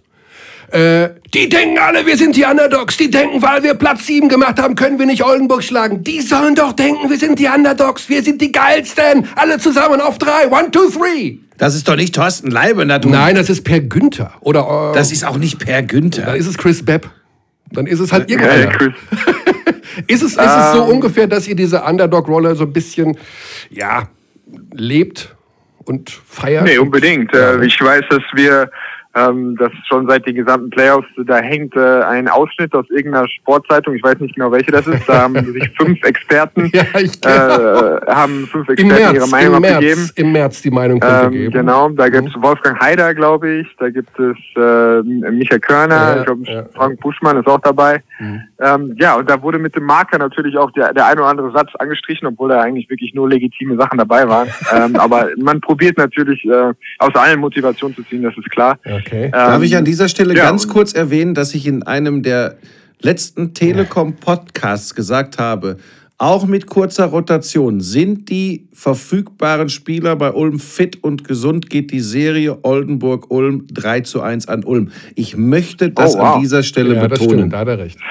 Äh, die denken alle, wir sind die Underdogs. Die denken, weil wir Platz 7 gemacht haben, können wir nicht Oldenburg schlagen. Die sollen doch denken, wir sind die Underdogs. Wir sind die geilsten. Alle zusammen auf drei. One, two, three. Das ist doch nicht Thorsten Leibener, du. Nein, das ist Per Günther. Oder äh, Das ist auch nicht Per dann Günther. ist es Chris Bepp. Dann ist es halt Hey, irgendeiner. Chris. Ist es, ist es so ähm. ungefähr, dass ihr diese Underdog-Rolle so ein bisschen, ja, lebt und feiert? Nee, unbedingt. Ja. Äh, ich weiß, dass wir ähm, das schon seit den gesamten Playoffs, da hängt äh, ein Ausschnitt aus irgendeiner Sportzeitung, ich weiß nicht genau welche das ist, da haben sich fünf Experten, ja, äh, haben fünf Experten März, ihre Meinung im abgegeben. März, Im März die Meinung ähm, Genau, da gibt es mhm. Wolfgang Haider, glaube ich, da gibt es äh, Michael Körner, ja, ich glaube ja, Frank Buschmann ist auch dabei. Mhm. Ähm, ja, und da wurde mit dem Marker natürlich auch der, der ein oder andere Satz angestrichen, obwohl da eigentlich wirklich nur legitime Sachen dabei waren. ähm, aber man probiert natürlich äh, aus allen Motivation zu ziehen, das ist klar. Ja. Okay. Ähm, Darf ich an dieser Stelle ja, ganz kurz erwähnen, dass ich in einem der letzten Telekom-Podcasts gesagt habe, auch mit kurzer Rotation sind die verfügbaren Spieler bei Ulm fit und gesund, geht die Serie Oldenburg-Ulm 3 zu 1 an Ulm. Ich möchte das oh, wow. an dieser Stelle ja, betonen. Das stimmt, da hat er recht.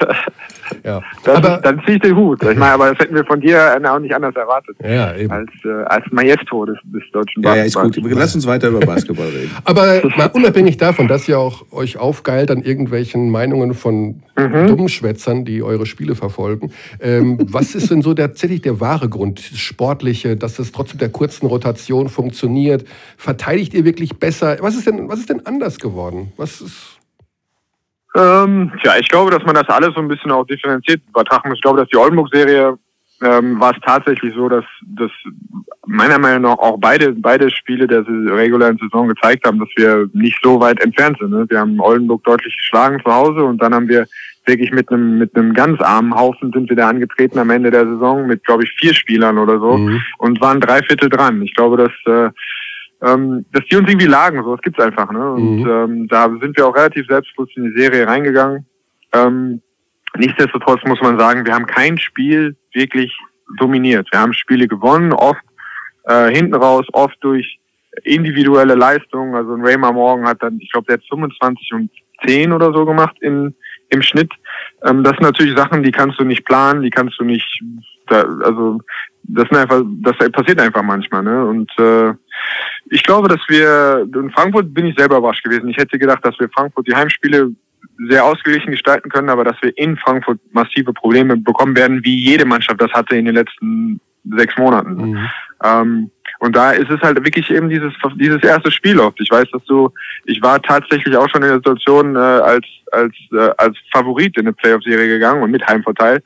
Ja. Das, aber, dann ziehe ich den Hut. Ich meine, aber das hätten wir von dir auch nicht anders erwartet. Ja, eben. Als, äh, als Maestro des, des deutschen Basketballs. Ja, ja, ist gut. Lass uns weiter über Basketball reden. aber mal unabhängig davon, dass ihr auch euch aufgeilt an irgendwelchen Meinungen von mhm. dummen Schwätzern, die eure Spiele verfolgen, ähm, was ist denn so tatsächlich der wahre Grund, das Sportliche, dass das trotzdem der kurzen Rotation funktioniert? Verteidigt ihr wirklich besser? Was ist denn, was ist denn anders geworden? Was ist ähm, ja, ich glaube, dass man das alles so ein bisschen auch differenziert übertragen muss. Ich glaube, dass die Oldenburg-Serie ähm, war es tatsächlich so, dass, dass meiner Meinung nach auch beide, beide Spiele der regulären Saison gezeigt haben, dass wir nicht so weit entfernt sind. Ne? Wir haben Oldenburg deutlich geschlagen zu Hause und dann haben wir wirklich mit einem mit einem ganz armen Haufen sind wir da angetreten am Ende der Saison mit, glaube ich, vier Spielern oder so mhm. und waren drei Viertel dran. Ich glaube, dass äh, ähm, dass die uns irgendwie lagen, so, das gibt's einfach, ne? Und mhm. ähm, da sind wir auch relativ selbstbewusst in die Serie reingegangen. Ähm, nichtsdestotrotz muss man sagen, wir haben kein Spiel wirklich dominiert. Wir haben Spiele gewonnen, oft äh, hinten raus, oft durch individuelle Leistungen. Also ein Raymar Morgan hat dann, ich glaube, der hat 25 und 10 oder so gemacht in, im Schnitt. Ähm, das sind natürlich Sachen, die kannst du nicht planen, die kannst du nicht, da, also das sind einfach, das passiert einfach manchmal, ne? Und äh, ich glaube, dass wir in Frankfurt bin ich selber überrascht gewesen. Ich hätte gedacht, dass wir Frankfurt die Heimspiele sehr ausgeglichen gestalten können, aber dass wir in Frankfurt massive Probleme bekommen werden, wie jede Mannschaft das hatte in den letzten sechs Monaten. Mhm. Ähm, und da ist es halt wirklich eben dieses dieses erste Spiel oft. Ich weiß, dass du, ich war tatsächlich auch schon in der Situation äh, als als äh, als Favorit in eine Playoff-Serie gegangen und mit Heimvorteil.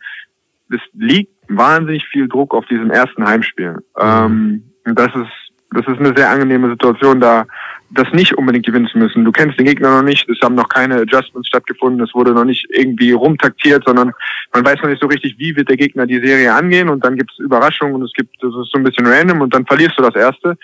Es liegt wahnsinnig viel Druck auf diesem ersten Heimspiel. Mhm. Ähm, das ist das ist eine sehr angenehme Situation, da das nicht unbedingt gewinnen zu müssen. Du kennst den Gegner noch nicht, es haben noch keine Adjustments stattgefunden, es wurde noch nicht irgendwie rumtaktiert, sondern man weiß noch nicht so richtig, wie wird der Gegner die Serie angehen und dann gibt es Überraschungen und es gibt, das ist so ein bisschen random und dann verlierst du das erste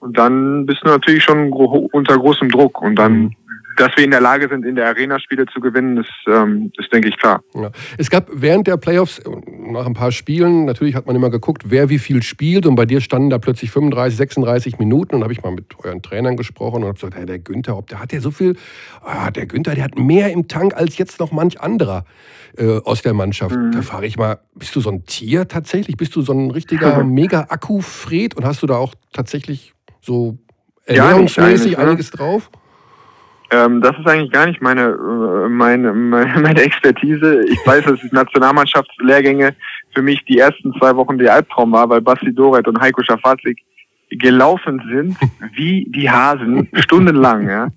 und dann bist du natürlich schon unter großem Druck und dann mhm dass wir in der Lage sind, in der Arena Spiele zu gewinnen, ist, ähm, ist denke ich, klar. Ja. Es gab während der Playoffs, nach ein paar Spielen, natürlich hat man immer geguckt, wer wie viel spielt. Und bei dir standen da plötzlich 35, 36 Minuten. Und habe ich mal mit euren Trainern gesprochen und habe gesagt, hey, der Günther, ob der hat ja so viel, ah, der Günther, der hat mehr im Tank als jetzt noch manch anderer äh, aus der Mannschaft. Mhm. Da frage ich mal, bist du so ein Tier tatsächlich? Bist du so ein richtiger Mega-Akku-Fred? Und hast du da auch tatsächlich so ernährungsmäßig ja, ne? einiges drauf? Ähm, das ist eigentlich gar nicht meine, äh, meine, meine, Expertise. Ich weiß, dass die Nationalmannschaftslehrgänge für mich die ersten zwei Wochen der Albtraum war, weil Basti Doret und Heiko Schafatlik gelaufen sind wie die Hasen, stundenlang, ja.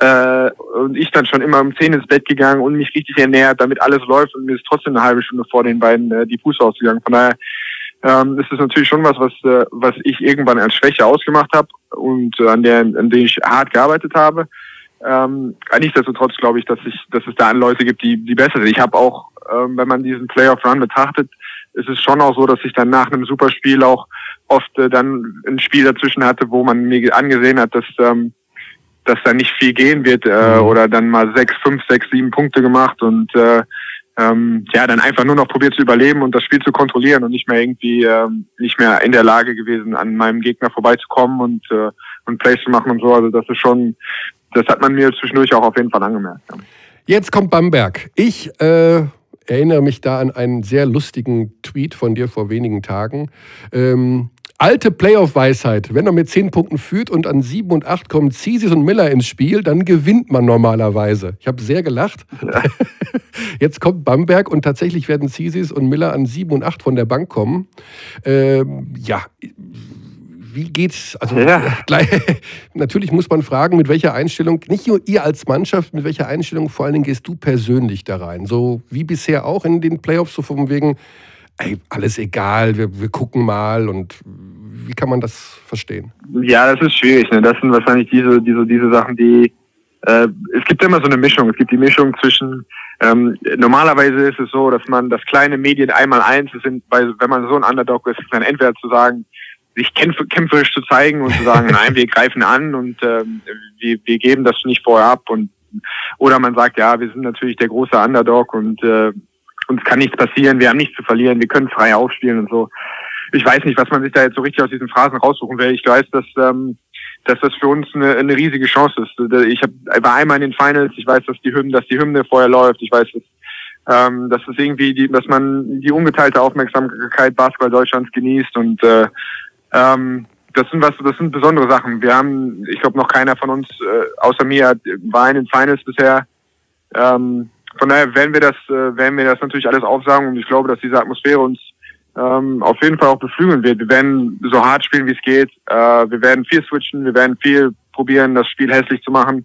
Äh, und ich dann schon immer um zehn ins Bett gegangen und mich richtig ernährt, damit alles läuft und mir ist trotzdem eine halbe Stunde vor den beiden äh, die Fuß ausgegangen. Von daher ähm, ist es natürlich schon was, was, äh, was ich irgendwann als Schwäche ausgemacht habe und äh, an der, an der ich hart gearbeitet habe. Ähm, nichtsdestotrotz glaube ich, dass ich, dass es da Leute gibt, die, die besser sind. Ich habe auch, ähm, wenn man diesen Playoff Run betrachtet, ist es schon auch so, dass ich dann nach einem Superspiel auch oft äh, dann ein Spiel dazwischen hatte, wo man mir angesehen hat, dass ähm, dass da nicht viel gehen wird äh, mhm. oder dann mal sechs, fünf, sechs, sieben Punkte gemacht und äh, ähm, ja dann einfach nur noch probiert zu überleben und das Spiel zu kontrollieren und nicht mehr irgendwie ähm, nicht mehr in der Lage gewesen, an meinem Gegner vorbeizukommen und äh, und Plays zu machen und so. Also das ist schon das hat man mir zwischendurch auch auf jeden Fall angemerkt. Ja. Jetzt kommt Bamberg. Ich äh, erinnere mich da an einen sehr lustigen Tweet von dir vor wenigen Tagen. Ähm, alte Playoff-Weisheit. Wenn man mit 10 Punkten führt und an 7 und 8 kommen Zisis und Miller ins Spiel, dann gewinnt man normalerweise. Ich habe sehr gelacht. Ja. Jetzt kommt Bamberg und tatsächlich werden Zisis und Miller an 7 und 8 von der Bank kommen. Ähm, ja, wie geht's? Also ja. gleich, natürlich muss man fragen, mit welcher Einstellung, nicht nur ihr als Mannschaft, mit welcher Einstellung vor allen Dingen gehst du persönlich da rein? So wie bisher auch in den Playoffs, so von wegen, ey, alles egal, wir, wir gucken mal und wie kann man das verstehen? Ja, das ist schwierig. Ne? Das sind wahrscheinlich diese, diese, diese Sachen, die äh, es gibt immer so eine Mischung. Es gibt die Mischung zwischen ähm, normalerweise ist es so, dass man das kleine Medien einmal eins sind, weil wenn man so ein Underdog ist, dann entweder zu sagen, sich kämpf kämpferisch zu zeigen und zu sagen, nein, wir greifen an und äh, wir, wir geben das nicht vorher ab und oder man sagt, ja, wir sind natürlich der große Underdog und äh, uns kann nichts passieren, wir haben nichts zu verlieren, wir können frei aufspielen und so. Ich weiß nicht, was man sich da jetzt so richtig aus diesen Phrasen raussuchen will. Ich weiß, dass ähm, dass das für uns eine, eine riesige Chance ist. Ich hab, war einmal in den Finals, ich weiß, dass die Hymne, dass die Hymne vorher läuft, ich weiß, dass ähm, dass es irgendwie die, dass man die ungeteilte Aufmerksamkeit Basketball Deutschlands genießt und äh, ähm, das sind was, das sind besondere Sachen. Wir haben, ich glaube, noch keiner von uns, äh, außer mir, war in den Finals bisher. Ähm, von daher werden wir das, äh, werden wir das natürlich alles aufsagen und ich glaube, dass diese Atmosphäre uns ähm, auf jeden Fall auch beflügeln wird. Wir werden so hart spielen, wie es geht. Äh, wir werden viel switchen, wir werden viel probieren, das Spiel hässlich zu machen.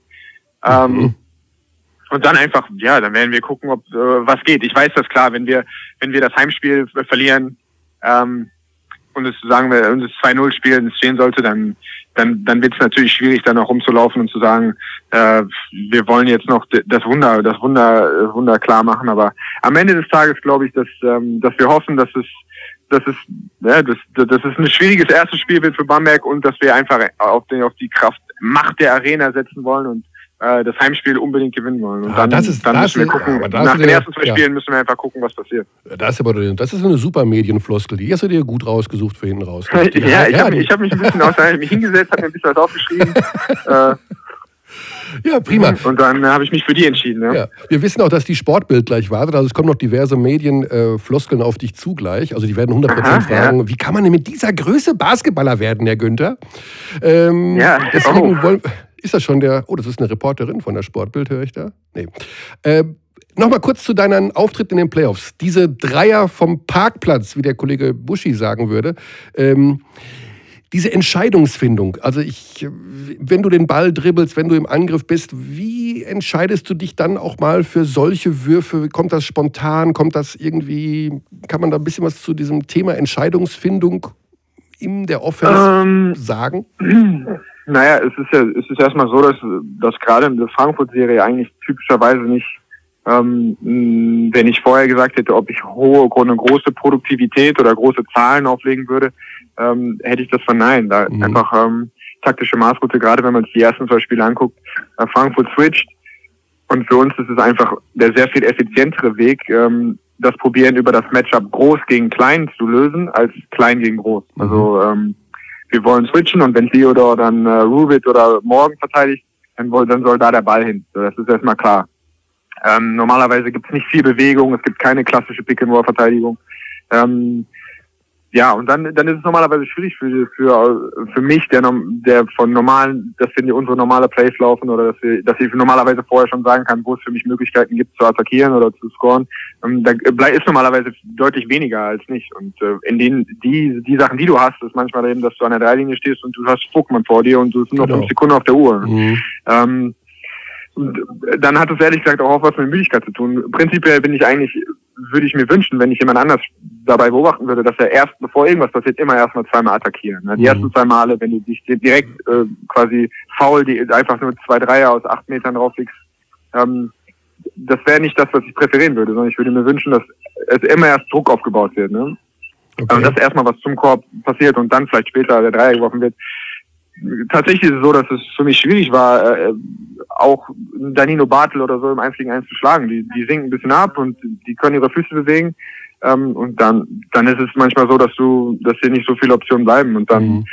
Ähm, mhm. Und dann einfach, ja, dann werden wir gucken, ob äh, was geht. Ich weiß das klar, wenn wir, wenn wir das Heimspiel verlieren, ähm, und es sagen wir, und es 2-0 spielen stehen sollte, dann dann dann wird es natürlich schwierig, dann auch rumzulaufen und zu sagen, äh, wir wollen jetzt noch das Wunder, das Wunder, Wunder klar machen. Aber am Ende des Tages glaube ich, dass ähm, dass wir hoffen, dass es dass es ja, dass, dass es ein schwieriges erstes Spiel wird für Bamberg und dass wir einfach auf den auf die Kraft Macht der Arena setzen wollen und äh, das Heimspiel unbedingt gewinnen wollen. Und ah, dann, ist, dann müssen wir gucken. Ja, nach den ersten zwei ja. Spielen müssen wir einfach gucken, was passiert. Das ist aber das ist eine super Medienfloskel. Die hast du dir gut rausgesucht für hinten raus. Die, ja, ich habe mich, hab mich ein bisschen aus, mich hingesetzt, habe mir ein bisschen was aufgeschrieben. äh, ja, prima. Und dann habe ich mich für die entschieden. Ja. ja. Wir wissen auch, dass die Sportbild gleich wartet. Also es kommen noch diverse Medienfloskeln äh, auf dich zugleich. Also die werden 100% Aha, fragen, ja. wie kann man denn mit dieser Größe Basketballer werden, Herr Günther? Ähm, ja, deswegen oh. wollen, ist das schon der. Oh, das ist eine Reporterin von der Sportbild, höre ich da? Nee. Äh, Nochmal kurz zu deinen Auftritten in den Playoffs. Diese Dreier vom Parkplatz, wie der Kollege Buschi sagen würde. Ähm, diese Entscheidungsfindung, also ich, wenn du den Ball dribbelst, wenn du im Angriff bist, wie entscheidest du dich dann auch mal für solche Würfe? Kommt das spontan? Kommt das irgendwie, kann man da ein bisschen was zu diesem Thema Entscheidungsfindung in der Offense ähm, sagen? Naja, es ist ja, es ist erstmal so, dass, dass gerade in der Frankfurt-Serie eigentlich typischerweise nicht, ähm, wenn ich vorher gesagt hätte, ob ich hohe, eine große Produktivität oder große Zahlen auflegen würde, ähm, hätte ich das verneint. Da mhm. einfach ähm, taktische Maßroute, gerade wenn man sich die ersten zwei Spiele anguckt, äh, Frankfurt switcht. Und für uns ist es einfach der sehr viel effizientere Weg, ähm, das Probieren über das Matchup groß gegen klein zu lösen, als klein gegen groß. Mhm. Also ähm, wir wollen switchen und wenn Theodor dann äh, Rubit oder Morgan verteidigt, dann, dann soll da der Ball hin. So, das ist erstmal klar. Ähm, normalerweise gibt es nicht viel Bewegung, es gibt keine klassische Pick-and-Roll-Verteidigung. Ähm, ja, und dann, dann ist es normalerweise schwierig für, für, für mich, der, der von normalen, dass wir unsere normale Plays laufen oder dass wir, dass ich normalerweise vorher schon sagen kann, wo es für mich Möglichkeiten gibt zu attackieren oder zu scoren. Ähm, da ist normalerweise deutlich weniger als nicht. Und äh, in den, die, die Sachen, die du hast, ist manchmal eben, dass du an der Dreilinie stehst und du hast Pokémon vor dir und du sind noch genau. fünf Sekunden auf der Uhr. Mhm. Ähm, dann hat es ehrlich gesagt auch was mit Müdigkeit zu tun. Prinzipiell bin ich eigentlich würde ich mir wünschen, wenn ich jemand anders dabei beobachten würde, dass er erst, bevor irgendwas passiert, immer erstmal zweimal attackieren. Ne? Die mhm. ersten zwei Male, wenn du dich direkt äh, quasi faul, die einfach nur zwei Dreier aus acht Metern drauflegst, ähm, das wäre nicht das, was ich präferieren würde, sondern ich würde mir wünschen, dass es immer erst Druck aufgebaut wird. Ne? Okay. Und dass erstmal was zum Korb passiert und dann vielleicht später der Dreier geworfen wird tatsächlich ist es so, dass es für mich schwierig war, äh, auch Danilo Bartel oder so im 1 gegen 1 zu schlagen. Die, die sinken ein bisschen ab und die können ihre Füße bewegen. Ähm, und dann, dann ist es manchmal so, dass du, dass dir nicht so viele Optionen bleiben. Und dann, mhm.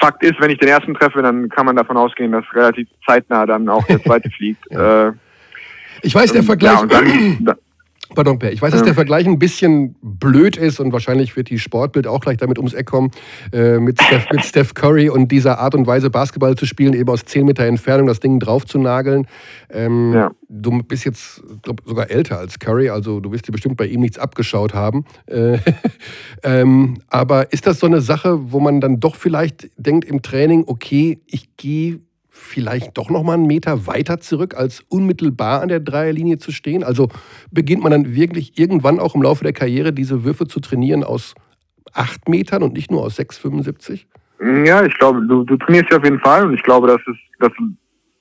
Fakt ist, wenn ich den ersten treffe, dann kann man davon ausgehen, dass relativ zeitnah dann auch der zweite fliegt. äh, ich weiß, der Vergleich. Ja, dann, Pardon, Per. Ich weiß, dass der Vergleich ein bisschen blöd ist und wahrscheinlich wird die Sportbild auch gleich damit ums Eck kommen, äh, mit, Steph, mit, Steph, Curry und dieser Art und Weise Basketball zu spielen, eben aus 10 Meter Entfernung das Ding drauf zu nageln. Ähm, ja. Du bist jetzt, glaube sogar älter als Curry, also du wirst dir bestimmt bei ihm nichts abgeschaut haben. Äh, ähm, aber ist das so eine Sache, wo man dann doch vielleicht denkt im Training, okay, ich gehe vielleicht doch noch mal einen Meter weiter zurück, als unmittelbar an der Dreierlinie zu stehen? Also beginnt man dann wirklich irgendwann auch im Laufe der Karriere diese Würfe zu trainieren aus acht Metern und nicht nur aus 6,75? Ja, ich glaube, du, du trainierst ja auf jeden Fall und ich glaube, dass es, dass,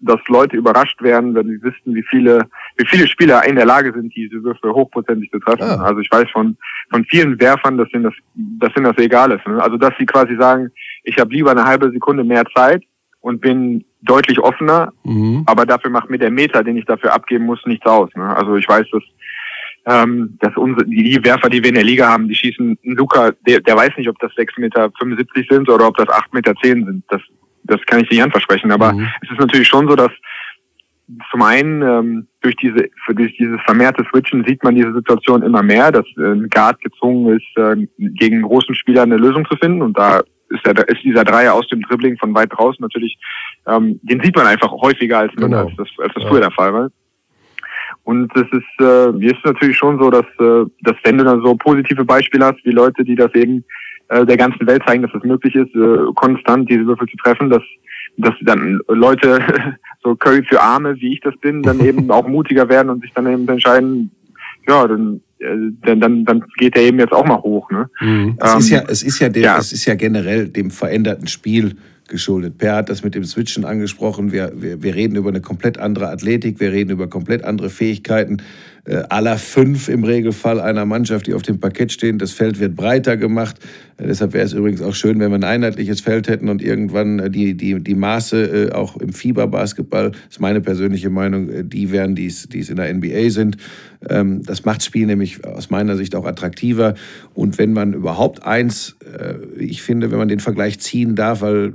dass Leute überrascht werden, wenn sie wissen, wie viele, wie viele Spieler in der Lage sind, diese Würfe hochprozentig zu treffen. Ah. Also ich weiß von, von vielen Werfern, dass ihnen das, dass ihnen das egal ist. Ne? Also dass sie quasi sagen, ich habe lieber eine halbe Sekunde mehr Zeit und bin deutlich offener, mhm. aber dafür macht mir der Meter, den ich dafür abgeben muss, nichts aus. Ne? Also ich weiß, dass ähm, dass unsere, die Werfer, die wir in der Liga haben, die schießen, Luca, der, der weiß nicht, ob das 6,75 Meter sind oder ob das 8,10 Meter sind. Das, das kann ich nicht anversprechen. Aber mhm. es ist natürlich schon so, dass zum einen ähm, durch diese für durch dieses vermehrte Switchen sieht man diese Situation immer mehr, dass äh, ein Guard gezwungen ist, äh, gegen großen Spieler eine Lösung zu finden. Und da ist, der, ist dieser Dreier aus dem Dribbling von weit draußen natürlich, ähm, den sieht man einfach häufiger als, genau. als das, als das ja. früher der Fall war. Und es ist, äh, mir ist natürlich schon so, dass, äh, dass wenn du dann so positive Beispiele hast, wie Leute, die das eben äh, der ganzen Welt zeigen, dass es möglich ist, äh, konstant diese Würfel zu treffen, dass, dass dann Leute, so Curry für Arme, wie ich das bin, dann eben auch mutiger werden und sich dann eben entscheiden, ja, dann dann, dann, dann geht er eben jetzt auch mal hoch. Ne? Mhm. Es, ähm, ist ja, es, ist ja dem, ja. es ist ja generell dem veränderten Spiel geschuldet. Per hat das mit dem Switchen angesprochen. Wir, wir, wir reden über eine komplett andere Athletik, wir reden über komplett andere Fähigkeiten. Äh, aller fünf im Regelfall einer Mannschaft, die auf dem Parkett stehen. Das Feld wird breiter gemacht. Äh, deshalb wäre es übrigens auch schön, wenn wir ein einheitliches Feld hätten und irgendwann äh, die, die, die Maße äh, auch im Fieberbasketball, das ist meine persönliche Meinung, äh, die wären, die es in der NBA sind. Ähm, das macht das Spiel nämlich aus meiner Sicht auch attraktiver. Und wenn man überhaupt eins, äh, ich finde, wenn man den Vergleich ziehen darf, weil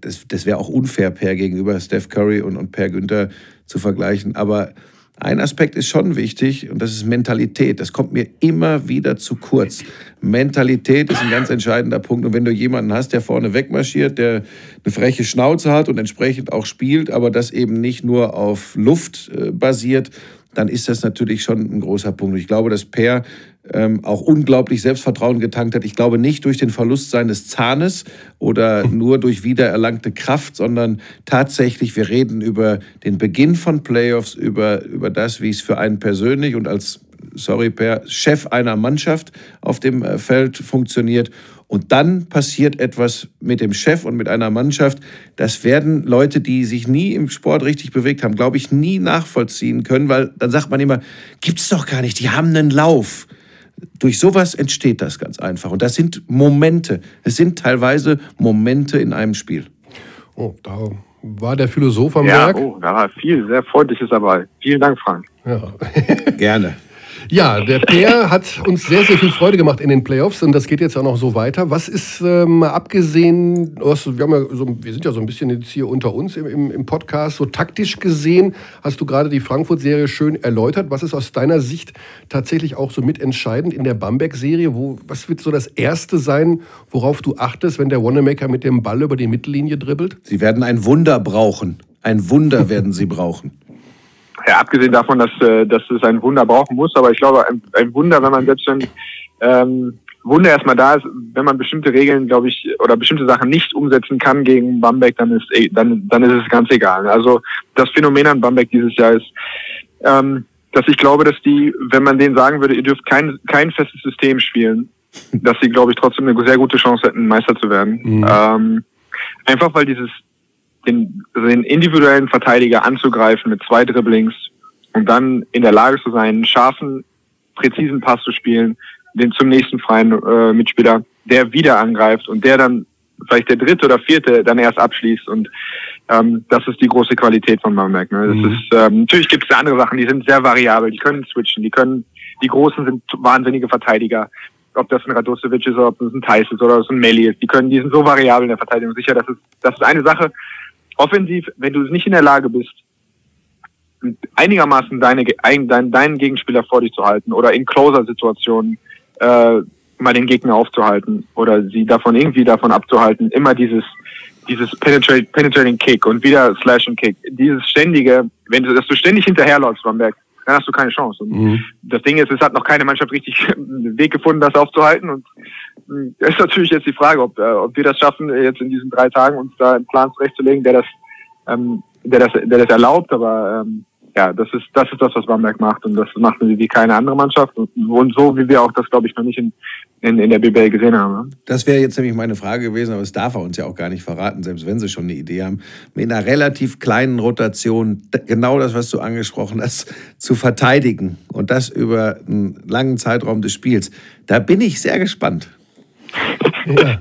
das, das wäre auch unfair, Per gegenüber Steph Curry und, und Per Günther zu vergleichen. Aber ein Aspekt ist schon wichtig und das ist Mentalität. Das kommt mir immer wieder zu kurz. Mentalität ist ein ganz entscheidender Punkt. Und wenn du jemanden hast, der vorne wegmarschiert, der eine freche Schnauze hat und entsprechend auch spielt, aber das eben nicht nur auf Luft äh, basiert, dann ist das natürlich schon ein großer Punkt. Ich glaube, dass Per ähm, auch unglaublich Selbstvertrauen getankt hat. Ich glaube nicht durch den Verlust seines Zahnes oder nur durch wiedererlangte Kraft, sondern tatsächlich, wir reden über den Beginn von Playoffs, über, über das, wie es für einen persönlich und als, sorry Per, Chef einer Mannschaft auf dem äh, Feld funktioniert. Und dann passiert etwas mit dem Chef und mit einer Mannschaft. Das werden Leute, die sich nie im Sport richtig bewegt haben, glaube ich, nie nachvollziehen können, weil dann sagt man immer, gibt es doch gar nicht, die haben einen Lauf. Durch sowas entsteht das ganz einfach. Und das sind Momente. Es sind teilweise Momente in einem Spiel. Oh, da war der Philosoph am ja, Werk. Oh, da war viel, sehr freundliches dabei. Vielen Dank, Frank. Ja. Gerne. Ja, der Peer hat uns sehr, sehr viel Freude gemacht in den Playoffs und das geht jetzt auch noch so weiter. Was ist ähm, abgesehen, wir, haben ja so, wir sind ja so ein bisschen jetzt hier unter uns im, im, im Podcast, so taktisch gesehen, hast du gerade die Frankfurt-Serie schön erläutert. Was ist aus deiner Sicht tatsächlich auch so mitentscheidend in der Bamberg-Serie? Was wird so das Erste sein, worauf du achtest, wenn der Wanamaker mit dem Ball über die Mittellinie dribbelt? Sie werden ein Wunder brauchen. Ein Wunder werden sie brauchen. Ja, abgesehen davon, dass, äh, dass es ein Wunder brauchen muss, aber ich glaube, ein, ein Wunder, wenn man selbst wenn ähm, Wunder erstmal da ist, wenn man bestimmte Regeln, glaube ich, oder bestimmte Sachen nicht umsetzen kann gegen Bamberg, dann ist eh, dann dann ist es ganz egal. Also das Phänomen an Bamberg dieses Jahr ist, ähm, dass ich glaube, dass die, wenn man denen sagen würde, ihr dürft kein kein festes System spielen, dass sie, glaube ich, trotzdem eine sehr gute Chance hätten, Meister zu werden. Mhm. Ähm, einfach weil dieses den, den individuellen Verteidiger anzugreifen mit zwei Dribblings und dann in der Lage zu sein, einen scharfen, präzisen Pass zu spielen, den zum nächsten freien äh, Mitspieler, der wieder angreift und der dann vielleicht der dritte oder vierte dann erst abschließt und ähm, das ist die große Qualität von Bamberg. Ne? Das mhm. ist ähm, natürlich gibt es andere Sachen, die sind sehr variabel, die können switchen, die können die Großen sind wahnsinnige Verteidiger, ob das ein Radosevic ist oder ob das ein Thais ist oder ob das ein Melli ist, die können, die sind so variabel in der Verteidigung. Sicher, das ist das ist eine Sache, offensiv, wenn du nicht in der Lage bist, einigermaßen deine, ein, dein, deinen Gegenspieler vor dich zu halten oder in Closer-Situationen äh, mal den Gegner aufzuhalten oder sie davon irgendwie davon abzuhalten, immer dieses dieses Penetrating Kick und wieder Slash and Kick, dieses ständige, wenn du, dass du ständig hinterherläufst, Bamberg, dann hast du keine Chance. Und mhm. das Ding ist, es hat noch keine Mannschaft richtig einen Weg gefunden, das aufzuhalten. Und hm, es ist natürlich jetzt die Frage, ob, äh, ob wir das schaffen, jetzt in diesen drei Tagen uns da einen Plan zurechtzulegen, der das, ähm, der das, der das erlaubt. Aber ähm, ja, das ist, das ist das, was Bamberg macht und das macht sie wie keine andere Mannschaft und, und so, wie wir auch das, glaube ich, noch nicht in, in, in der BBL gesehen haben. Ne? Das wäre jetzt nämlich meine Frage gewesen, aber das darf er uns ja auch gar nicht verraten, selbst wenn sie schon eine Idee haben, mit einer relativ kleinen Rotation genau das, was du angesprochen hast, zu verteidigen und das über einen langen Zeitraum des Spiels. Da bin ich sehr gespannt. Ja,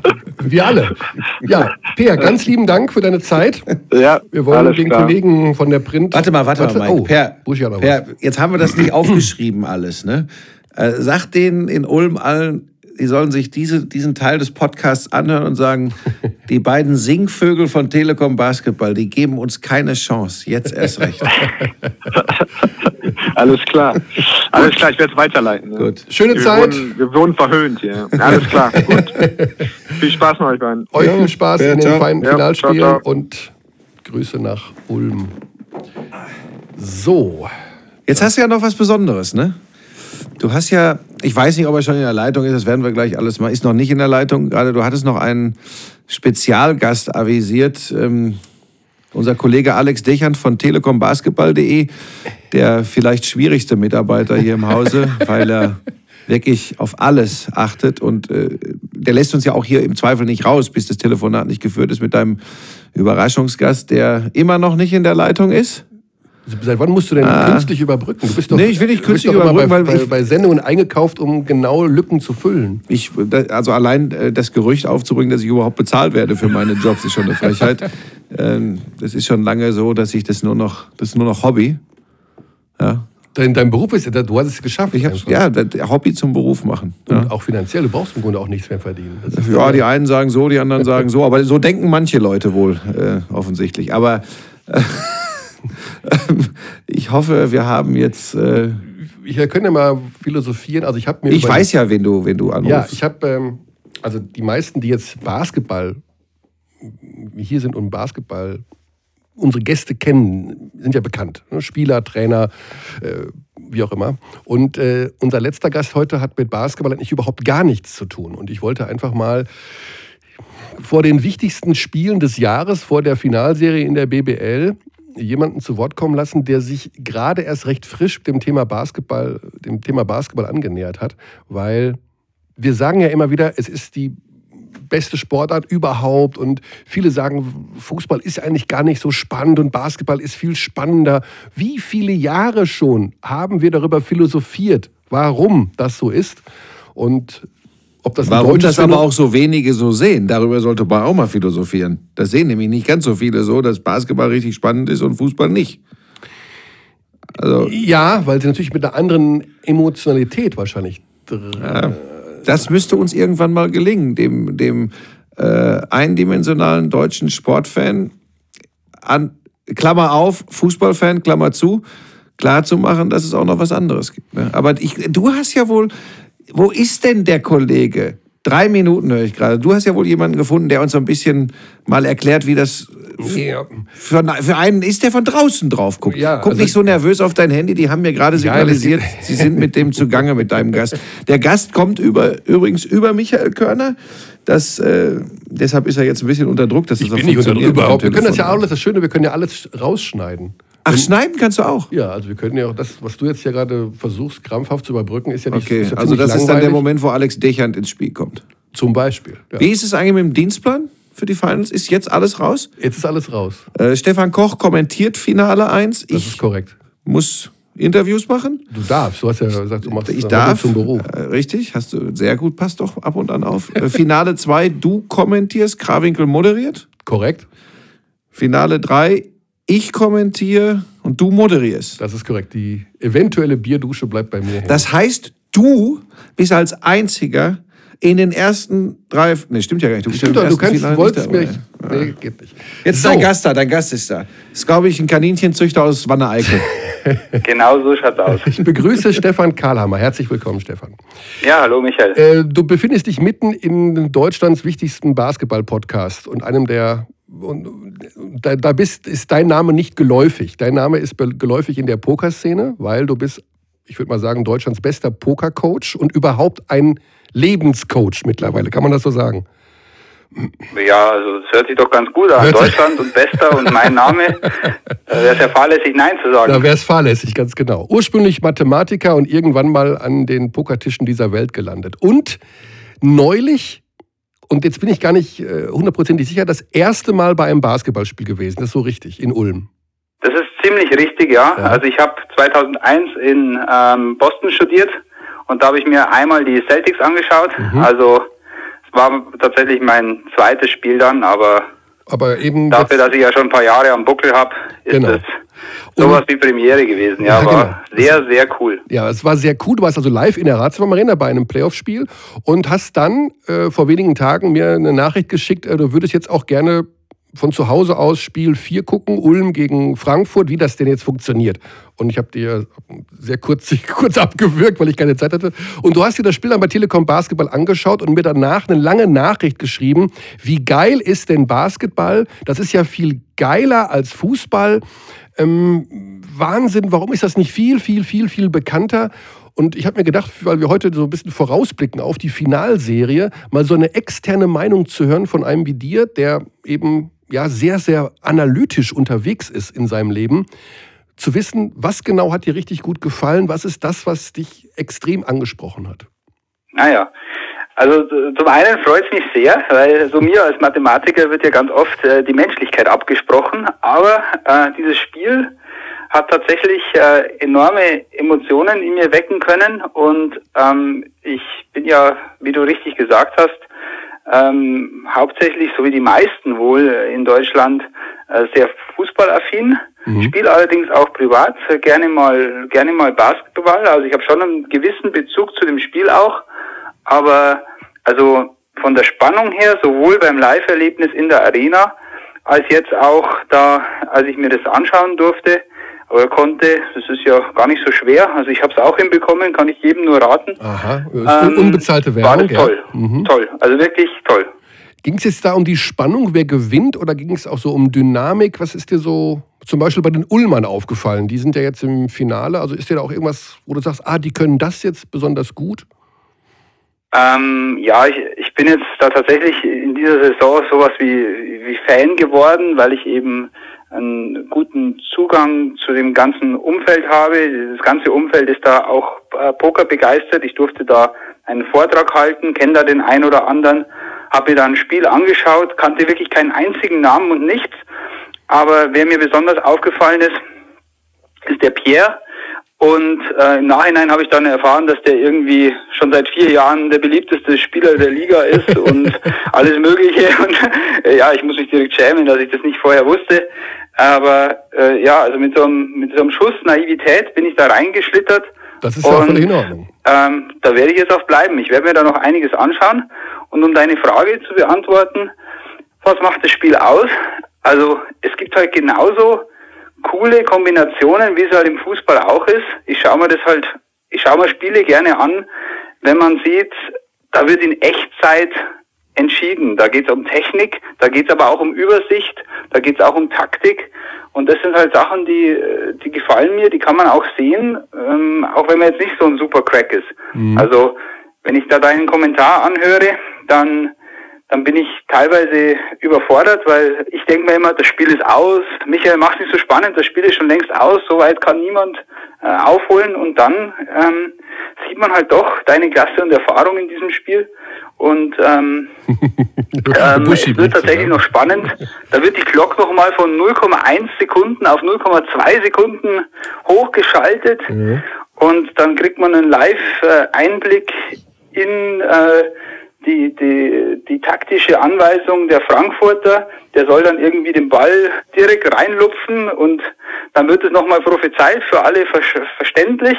wir alle. Ja, Peer, ganz lieben Dank für deine Zeit. Ja, wir wollen den klar. Kollegen von der Print. Warte mal, warte, warte mal, Mike. Oh, per, per, jetzt haben wir das nicht aufgeschrieben alles, ne? Äh, sag denen in Ulm allen, die sollen sich diese, diesen Teil des Podcasts anhören und sagen, die beiden Singvögel von Telekom Basketball, die geben uns keine Chance. Jetzt erst recht. Alles klar. Alles klar, ich werde es weiterleiten. Gut. Schöne wir Zeit. Wurden, wir wurden verhöhnt hier. Alles klar. Gut. viel Spaß noch euch beiden. Euch viel Spaß ja, in den feinen ja, Finalspielen ciao, ciao. und Grüße nach Ulm. So. Jetzt hast du ja noch was Besonderes, ne? Du hast ja, ich weiß nicht, ob er schon in der Leitung ist, das werden wir gleich alles mal, ist noch nicht in der Leitung. Gerade du hattest noch einen Spezialgast avisiert. Ähm, unser Kollege Alex Dechand von telekombasketball.de, der vielleicht schwierigste Mitarbeiter hier im Hause, weil er wirklich auf alles achtet und äh, der lässt uns ja auch hier im Zweifel nicht raus, bis das Telefonat nicht geführt ist mit deinem Überraschungsgast, der immer noch nicht in der Leitung ist. Seit wann musst du denn ah. künstlich überbrücken? Du bist doch, nee, ich will nicht künstlich überbrücken, bei, bei, bei, Sendungen eingekauft, um genau Lücken zu füllen. Ich, also allein äh, das Gerücht aufzubringen, dass ich überhaupt bezahlt werde für meine Jobs, ist schon eine Frechheit. Ähm, das ist schon lange so, dass ich das nur noch, das ist nur noch Hobby. Ja. Dein, dein Beruf ist ja, du hast es geschafft. Ich hab's, ja, Hobby zum Beruf machen. Und ja. auch finanziell, du brauchst im Grunde auch nichts mehr verdienen. Ja, die einen sagen so, die anderen sagen so, aber so denken manche Leute wohl äh, offensichtlich. Aber äh, ich hoffe, wir haben jetzt. Äh wir können ja mal philosophieren. Also ich habe mir. Ich weiß ja, wen du, wen du anrufst. Ja, ich habe ähm, also die meisten, die jetzt Basketball hier sind und Basketball unsere Gäste kennen, sind ja bekannt. Ne? Spieler, Trainer, äh, wie auch immer. Und äh, unser letzter Gast heute hat mit Basketball eigentlich überhaupt gar nichts zu tun. Und ich wollte einfach mal vor den wichtigsten Spielen des Jahres, vor der Finalserie in der BBL, jemanden zu Wort kommen lassen, der sich gerade erst recht frisch dem Thema Basketball, dem Thema Basketball angenähert hat, weil wir sagen ja immer wieder, es ist die beste Sportart überhaupt und viele sagen, Fußball ist eigentlich gar nicht so spannend und Basketball ist viel spannender. Wie viele Jahre schon haben wir darüber philosophiert, warum das so ist und ob das Warum das aber auch so wenige so sehen, darüber sollte man auch mal philosophieren. Das sehen nämlich nicht ganz so viele so, dass Basketball richtig spannend ist und Fußball nicht. Also, ja, weil sie natürlich mit einer anderen Emotionalität wahrscheinlich. Ja, das müsste uns irgendwann mal gelingen, dem, dem äh, eindimensionalen deutschen Sportfan, an, Klammer auf, Fußballfan, Klammer zu, klar zu machen, dass es auch noch was anderes gibt. Ne? Aber ich, du hast ja wohl, wo ist denn der Kollege? Drei Minuten höre ich gerade. Du hast ja wohl jemanden gefunden, der uns so ein bisschen mal erklärt, wie das ja. für, für, einen ist, der von draußen drauf guckt. Ja, Guck also nicht so nervös auf dein Handy, die haben mir gerade signalisiert, ja, sie sind mit dem zugange mit deinem Gast. Der Gast kommt über, übrigens über Michael Körner. Das, äh, deshalb ist er jetzt ein bisschen unter Druck. Dass ich das bin nicht unter Druck überhaupt. Wir können das ja alles, das Schöne, wir können ja alles rausschneiden. Ach, schneiden kannst du auch? Ja, also wir können ja auch das, was du jetzt ja gerade versuchst, krampfhaft zu überbrücken, ist ja nicht Okay, ja also das langweilig. ist dann der Moment, wo Alex Dechand ins Spiel kommt. Zum Beispiel. Ja. Wie ist es eigentlich mit dem Dienstplan für die Finals? Ist jetzt alles raus? Jetzt ist alles raus. Äh, Stefan Koch kommentiert Finale 1. Das ich ist korrekt. Muss Interviews machen? Du darfst. Du hast ja gesagt, du machst ich darf, zum Beruf. Äh, richtig, hast du sehr gut, passt doch ab und an auf. Äh, Finale 2, du kommentierst, Krawinkel moderiert. Korrekt. Finale 3, ich kommentiere und du moderierst. Das ist korrekt. Die eventuelle Bierdusche bleibt bei mir. Hängen. Das heißt, du bist als einziger in den ersten drei. Ne, stimmt ja gar nicht. Du, stimmt doch, du kannst, Finale wolltest mir. Nee, geht nicht. Jetzt ist so. dein Gast da, dein Gast ist da. Das ist, glaube ich, ein Kaninchenzüchter aus Wanne-Eickel. Genau so schaut's aus. Ich begrüße Stefan Karlhammer. Herzlich willkommen, Stefan. Ja, hallo Michael. Äh, du befindest dich mitten in Deutschlands wichtigsten Basketball-Podcast und einem der und da, da bist, ist dein Name nicht geläufig. Dein Name ist geläufig in der Pokerszene, weil du bist, ich würde mal sagen, Deutschlands bester Pokercoach und überhaupt ein Lebenscoach mittlerweile. Kann man das so sagen? Ja, also es hört sich doch ganz gut an. Deutschland und Bester und mein Name. Da wäre es ja fahrlässig, Nein zu sagen. Da wäre es fahrlässig, ganz genau. Ursprünglich Mathematiker und irgendwann mal an den Pokertischen dieser Welt gelandet. Und neulich, und jetzt bin ich gar nicht äh, hundertprozentig sicher, das erste Mal bei einem Basketballspiel gewesen. Das ist so richtig, in Ulm. Das ist ziemlich richtig, ja. ja. Also ich habe 2001 in ähm, Boston studiert und da habe ich mir einmal die Celtics angeschaut. Mhm. Also war tatsächlich mein zweites Spiel dann, aber, aber eben dafür, dass ich ja schon ein paar Jahre am Buckel habe, ist genau. es sowas wie Premiere gewesen. Ja, ja war genau. sehr, sehr cool. Ja, es war sehr cool. Du warst also live in der Ratsform Arena bei einem Playoff-Spiel und hast dann äh, vor wenigen Tagen mir eine Nachricht geschickt, äh, du würdest jetzt auch gerne von zu Hause aus Spiel 4 gucken, Ulm gegen Frankfurt, wie das denn jetzt funktioniert. Und ich habe dir sehr kurz, kurz abgewürgt, weil ich keine Zeit hatte. Und du hast dir das Spiel dann bei Telekom Basketball angeschaut und mir danach eine lange Nachricht geschrieben, wie geil ist denn Basketball? Das ist ja viel geiler als Fußball. Ähm, Wahnsinn, warum ist das nicht viel, viel, viel, viel bekannter? Und ich habe mir gedacht, weil wir heute so ein bisschen vorausblicken auf die Finalserie, mal so eine externe Meinung zu hören von einem wie dir, der eben ja sehr, sehr analytisch unterwegs ist in seinem Leben, zu wissen, was genau hat dir richtig gut gefallen, was ist das, was dich extrem angesprochen hat? Naja, also zum einen freut es mich sehr, weil so mir als Mathematiker wird ja ganz oft äh, die Menschlichkeit abgesprochen, aber äh, dieses Spiel hat tatsächlich äh, enorme Emotionen in mir wecken können und ähm, ich bin ja, wie du richtig gesagt hast, ähm, hauptsächlich, so wie die meisten wohl in Deutschland, äh, sehr fußballaffin. Mhm. Spiele allerdings auch privat äh, gerne mal gerne mal Basketball. Also ich habe schon einen gewissen Bezug zu dem Spiel auch, aber also von der Spannung her sowohl beim Live-Erlebnis in der Arena als jetzt auch da, als ich mir das anschauen durfte, aber konnte, das ist ja gar nicht so schwer. Also ich habe es auch hinbekommen, kann ich jedem nur raten. Aha, ähm, unbezahlte Werbung. War das toll, ja. mhm. toll, also wirklich toll. Ging es jetzt da um die Spannung, wer gewinnt, oder ging es auch so um Dynamik? Was ist dir so zum Beispiel bei den Ullmann aufgefallen? Die sind ja jetzt im Finale. Also ist dir da auch irgendwas, wo du sagst, ah, die können das jetzt besonders gut? Ähm, ja, ich, ich bin jetzt da tatsächlich in dieser Saison sowas wie, wie Fan geworden, weil ich eben einen guten Zugang zu dem ganzen Umfeld habe. Das ganze Umfeld ist da auch äh, Poker begeistert. Ich durfte da einen Vortrag halten, kenne da den einen oder anderen, habe mir da ein Spiel angeschaut, kannte wirklich keinen einzigen Namen und nichts. Aber wer mir besonders aufgefallen ist, ist der Pierre. Und äh, im Nachhinein habe ich dann erfahren, dass der irgendwie schon seit vier Jahren der beliebteste Spieler der Liga ist und alles Mögliche. Und äh, ja, ich muss mich direkt schämen, dass ich das nicht vorher wusste. Aber äh, ja, also mit so, einem, mit so einem Schuss Naivität bin ich da reingeschlittert. Das ist ja völlig in Ordnung. Ähm, da werde ich jetzt auch bleiben. Ich werde mir da noch einiges anschauen. Und um deine Frage zu beantworten, was macht das Spiel aus? Also es gibt halt genauso coole Kombinationen, wie es halt im Fußball auch ist. Ich schaue mir das halt, ich schaue mir Spiele gerne an, wenn man sieht, da wird in Echtzeit entschieden. Da geht es um Technik, da geht es aber auch um Übersicht, da geht es auch um Taktik. Und das sind halt Sachen, die, die gefallen mir, die kann man auch sehen, ähm, auch wenn man jetzt nicht so ein super Crack ist. Mhm. Also wenn ich da deinen Kommentar anhöre, dann dann bin ich teilweise überfordert, weil ich denke mir immer, das Spiel ist aus. Michael macht nicht so spannend, das Spiel ist schon längst aus, so weit kann niemand äh, aufholen und dann ähm, sieht man halt doch deine Klasse und Erfahrung in diesem Spiel und ähm, ähm, es wird tatsächlich noch spannend. Da wird die Glock nochmal von 0,1 Sekunden auf 0,2 Sekunden hochgeschaltet mhm. und dann kriegt man einen Live-Einblick in äh, die, die, die taktische Anweisung der Frankfurter, der soll dann irgendwie den Ball direkt reinlupfen und dann wird es nochmal prophezeit, für alle verständlich.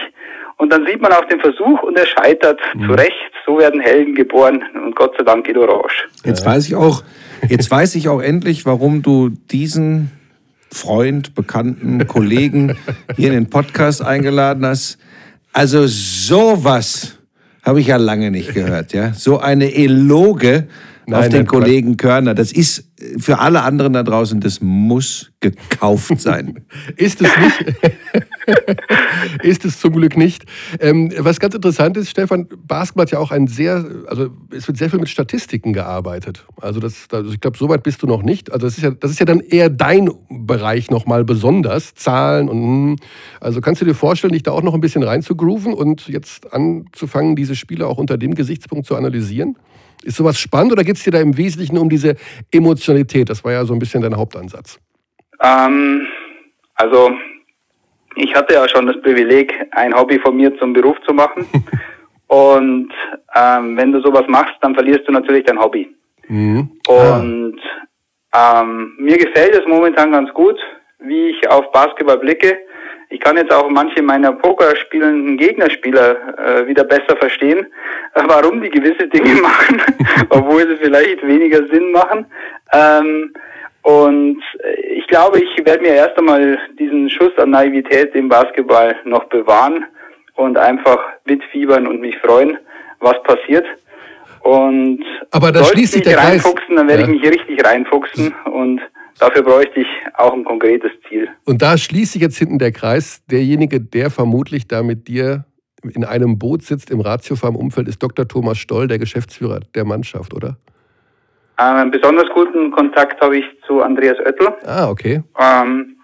Und dann sieht man auch den Versuch und er scheitert mhm. zu Recht. So werden Helden geboren und Gott sei Dank geht Orange. Jetzt weiß ich auch, jetzt weiß ich auch endlich, warum du diesen Freund, Bekannten, Kollegen hier in den Podcast eingeladen hast. Also sowas habe ich ja lange nicht gehört, ja. So eine Eloge Nein, auf den nein, Kollegen Körner. Das ist für alle anderen da draußen, das muss gekauft sein. Ist es nicht? ist es zum Glück nicht. Ähm, was ganz interessant ist, Stefan, Basketball hat ja auch ein sehr, also es wird sehr viel mit Statistiken gearbeitet. Also, das, also ich glaube, so weit bist du noch nicht. Also das ist ja, das ist ja dann eher dein Bereich nochmal besonders, Zahlen und hm. also kannst du dir vorstellen, dich da auch noch ein bisschen reinzugrooven und jetzt anzufangen, diese Spiele auch unter dem Gesichtspunkt zu analysieren? Ist sowas spannend oder geht es dir da im Wesentlichen um diese Emotionalität? Das war ja so ein bisschen dein Hauptansatz. Ähm, also ich hatte ja schon das Privileg, ein Hobby von mir zum Beruf zu machen. Und ähm, wenn du sowas machst, dann verlierst du natürlich dein Hobby. Mhm. Und ähm, mir gefällt es momentan ganz gut, wie ich auf Basketball blicke. Ich kann jetzt auch manche meiner Poker spielenden Gegnerspieler äh, wieder besser verstehen, äh, warum die gewisse Dinge machen, obwohl sie vielleicht weniger Sinn machen. Ähm, und äh, ich glaube, ich werde mir erst einmal diesen Schuss an Naivität im Basketball noch bewahren und einfach mitfiebern und mich freuen, was passiert. Und Aber da schließt sich der Kreis. reinfuchsen, dann werde Ja. ich mich richtig reinfuchsen und dafür bräuchte ich auch ein konkretes Ziel. Und da schließt sich jetzt hinten der Kreis. Derjenige, der vermutlich da mit dir in einem Boot sitzt im Ratiofarm-Umfeld, ist Dr. Thomas Stoll, der Geschäftsführer der Mannschaft, oder? Ähm, einen besonders guten Kontakt habe ich zu Andreas Oettel. Ah, okay. Ähm,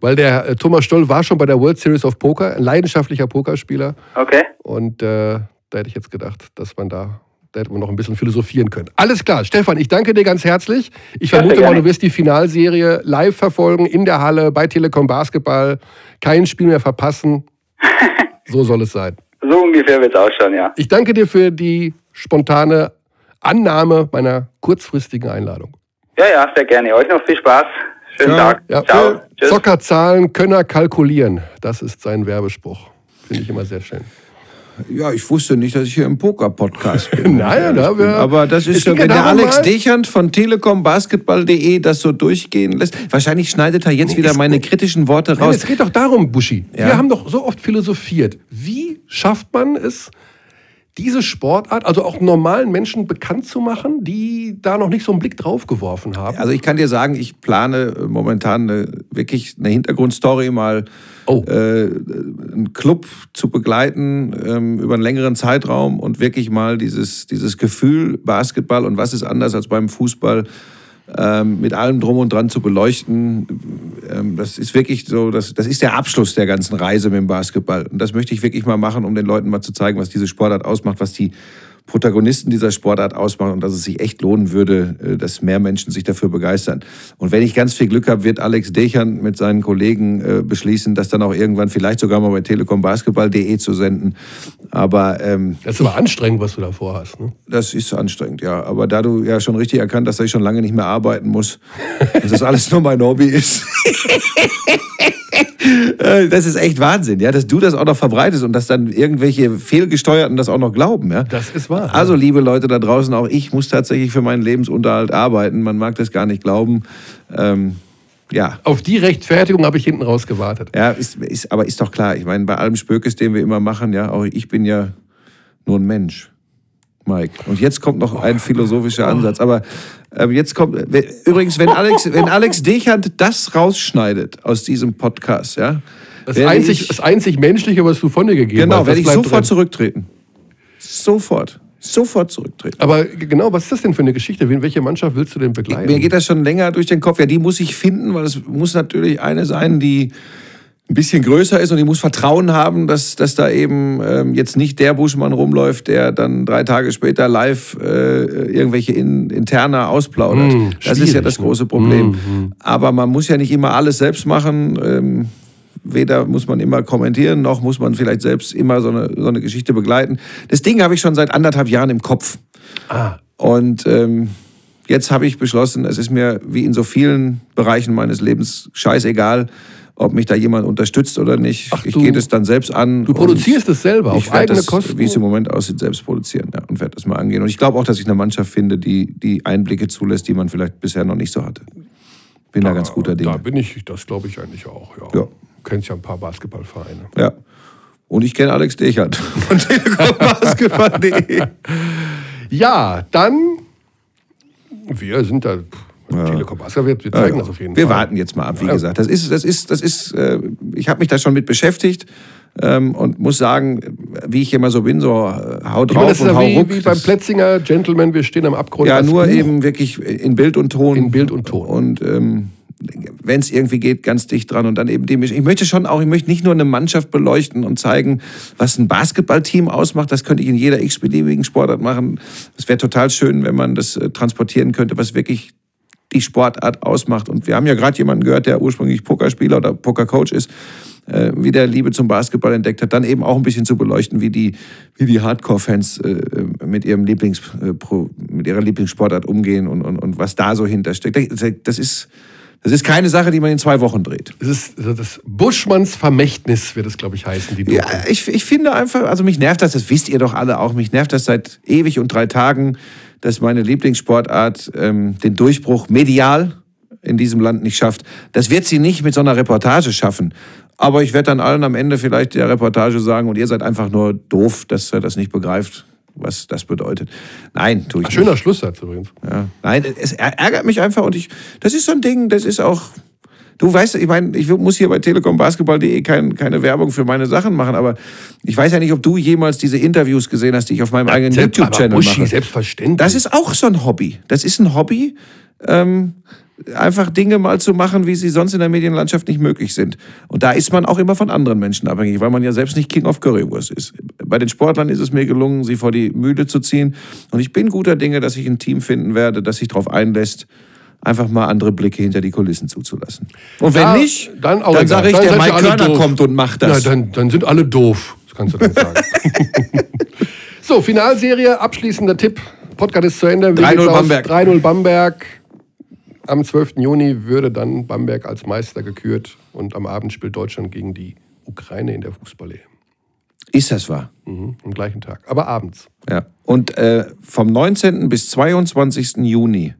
Weil der äh, Thomas Stoll war schon bei der World Series of Poker, ein leidenschaftlicher Pokerspieler. okay. Und äh, da hätte ich jetzt gedacht, dass man da, da hätte man noch ein bisschen philosophieren können. Alles klar, Stefan, ich danke dir ganz herzlich. Ich Ja, vermute mal, du wirst die Finalserie live verfolgen, in der Halle, bei Telekom Basketball. Kein Spiel mehr verpassen. so soll es sein. So ungefähr wird es ausschauen, ja. Ich danke dir für die spontane Annahme meiner kurzfristigen Einladung. Ja, ja, sehr gerne. Euch noch viel Spaß. Schönen Ja, Tag. Ja, Ciao. Tschüss. Zocker zahlen, Könner kalkulieren. Das ist sein Werbespruch. Finde ich immer sehr schön. Ja, ich wusste nicht, dass ich hier im Poker-Podcast bin. Nein, da wir- aber das ist ja, wenn der Alex mal- Dechand von telekombasketball.de das so durchgehen lässt. Wahrscheinlich schneidet er jetzt wieder meine kritischen Worte Nein, raus. es geht doch darum, Buschi. Ja. Wir haben doch so oft philosophiert. Wie schafft man es, diese Sportart, also auch normalen Menschen bekannt zu machen, die da noch nicht so einen Blick drauf geworfen haben? Also ich kann dir sagen, ich plane äh, momentan eine, wirklich eine Hintergrundstory mal Oh. äh, einen Club zu begleiten ähm, über einen längeren Zeitraum und wirklich mal dieses, dieses Gefühl Basketball und was ist anders als beim Fußball ähm, mit allem drum und dran zu beleuchten. Ähm, das ist wirklich so, das, das ist der Abschluss der ganzen Reise mit dem Basketball. Und das möchte ich wirklich mal machen, um den Leuten mal zu zeigen, was diese Sportart ausmacht, was die Protagonisten dieser Sportart ausmachen und dass es sich echt lohnen würde, äh, dass mehr Menschen sich dafür begeistern. Und wenn ich ganz viel Glück habe, wird Alex Dechern mit seinen Kollegen äh, beschließen, das dann auch irgendwann vielleicht sogar mal bei telekombasketball.de zu senden. Aber ähm, das ist aber anstrengend, was du da vorhast. Ne? das ist anstrengend, ja. Aber da du ja schon richtig erkannt hast, dass ich schon lange nicht mehr arbeiten muss und das alles nur mein Hobby ist. äh, das ist echt Wahnsinn, ja, dass du das auch noch verbreitest und dass dann irgendwelche Fehlgesteuerten das auch noch glauben, ja. Das ist wahr. Also, liebe Leute da draußen, auch ich muss tatsächlich für meinen Lebensunterhalt arbeiten. Man mag das gar nicht glauben. Ähm, ja, Auf die Rechtfertigung habe ich hinten raus gewartet. ja, ist, ist, aber ist doch klar. Ich meine, bei allem Spökes, den wir immer machen, ja, auch ich bin ja nur ein Mensch, Mike. Und jetzt kommt noch ein philosophischer Ansatz. Aber ähm, jetzt kommt, übrigens, wenn Alex, wenn Alex Dechand das rausschneidet aus diesem Podcast, ja, Das werde einzig, ich, das einzig Menschliche, was du von dir gegeben genau, hast. werde das ich sofort drin. zurücktreten. Sofort. Sofort zurücktreten. Aber genau, was ist das denn für eine Geschichte? Wen- Welche Mannschaft willst du denn begleiten? Mir geht das schon länger durch den Kopf. Ja, die muss ich finden, weil es muss natürlich eine sein, die ein bisschen größer ist und die muss Vertrauen haben, dass, dass da eben ähm, jetzt nicht der Buschmann rumläuft, der dann drei Tage später live äh, irgendwelche in, Interna ausplaudert. Hm, das ist ja das ne? große Problem. Aber man muss ja nicht immer alles selbst machen. Ähm, weder muss man immer kommentieren, noch muss man vielleicht selbst immer so eine, so eine Geschichte begleiten. Das Ding habe ich schon seit anderthalb Jahren im Kopf. ah, Und ähm, jetzt habe ich beschlossen, es ist mir wie in so vielen Bereichen meines Lebens scheißegal, ob mich da jemand unterstützt oder nicht. Ach, ich gehe das dann selbst an. du produzierst es selber auf eigene das, Kosten. Wie es im Moment aussieht, selbst produzieren ja, und werde das mal angehen. Und ich glaube auch, dass ich eine Mannschaft finde, die, die Einblicke zulässt, die man vielleicht bisher noch nicht so hatte. Bin da, ganz guter Da Dinge. bin ich, das glaube ich eigentlich auch, ja. Ja. Du kennst ja ein paar Basketballvereine. Ja. Und ich kenne Alex Dechert von telekombasketball.de. Ja, dann, wir sind da, Telekom Basketball, wir, wir zeigen das auf jeden Wir Fall. warten jetzt mal ab, wie Ja. gesagt. Das ist, das ist, das ist, äh, ich habe mich da schon mit beschäftigt ähm, und muss sagen, wie ich immer so bin, so äh, hau Ich meine, das drauf ist und ja hau wie, ruck. wie beim Plätzinger Gentleman, wir stehen am Abgrund. Ja, nur Buch. eben wirklich in Bild und Ton. In Bild und Ton. Und ähm, wenn es irgendwie geht, ganz dicht dran. Und dann eben die Mischung. Ich möchte schon auch, ich möchte nicht nur eine Mannschaft beleuchten und zeigen, was ein Basketballteam ausmacht. Das könnte ich in jeder x-beliebigen Sportart machen. Es wäre total schön, wenn man das äh, transportieren könnte, was wirklich die Sportart ausmacht. Und wir haben ja gerade jemanden gehört, der ursprünglich Pokerspieler oder Pokercoach ist, äh, wie der Liebe zum Basketball entdeckt hat, dann eben auch ein bisschen zu beleuchten, wie die, wie die Hardcore-Fans äh, mit, ihrem Lieblings, äh, mit ihrer Lieblingssportart umgehen und, und, und was da so hintersteckt. Das ist, das ist keine Sache, die man in zwei Wochen dreht. Es ist das Buschmanns Vermächtnis, wird es, glaube ich, heißen, die Doku. Ja, ich, ich finde einfach, also mich nervt das, das wisst ihr doch alle auch, mich nervt das seit ewig und drei Tagen, dass meine Lieblingssportart ähm, den Durchbruch medial in diesem Land nicht schafft. Das wird sie nicht mit so einer Reportage schaffen. Aber ich werde dann allen am Ende vielleicht der Reportage sagen, und ihr seid einfach nur doof, dass ihr das nicht begreift, was das bedeutet. Nein, tue ich nicht. Schöner Schlusssatz übrigens. Ja. Nein, es är- ärgert mich einfach und ich, das ist so ein Ding, das ist auch, du weißt, ich meine, ich muss hier bei telekombasketball.de kein, keine Werbung für meine Sachen machen, aber ich weiß ja nicht, ob du jemals diese Interviews gesehen hast, die ich auf meinem eigenen Selbst- YouTube-Channel mache. selbstverständlich. Das ist auch so ein Hobby. Das ist ein Hobby, ähm, einfach Dinge mal zu machen, wie sie sonst in der Medienlandschaft nicht möglich sind. Und da ist man auch immer von anderen Menschen abhängig, weil man ja selbst nicht King of Currywurst ist. Bei den Sportlern ist es mir gelungen, sie vor die Mühle zu ziehen. Und ich bin guter Dinge, dass ich ein Team finden werde, das sich darauf einlässt, einfach mal andere Blicke hinter die Kulissen zuzulassen. Und wenn Ja, nicht, dann, dann sage ich, Dann der Mike Körner doof. kommt und macht das. Na, dann, dann sind alle doof. Das kannst du dann sagen. so, Finalserie, abschließender Tipp. Podcast ist zu Ende. Wie 3-0 geht's aus? Bamberg. 3-0 Bamberg. Am 12. Juni würde dann Bamberg als Meister gekürt und am Abend spielt Deutschland gegen die Ukraine in der Fußball-EM. ist das wahr? Mhm, am gleichen Tag. Aber abends. Ja. Und äh, vom 19. bis 22. Juni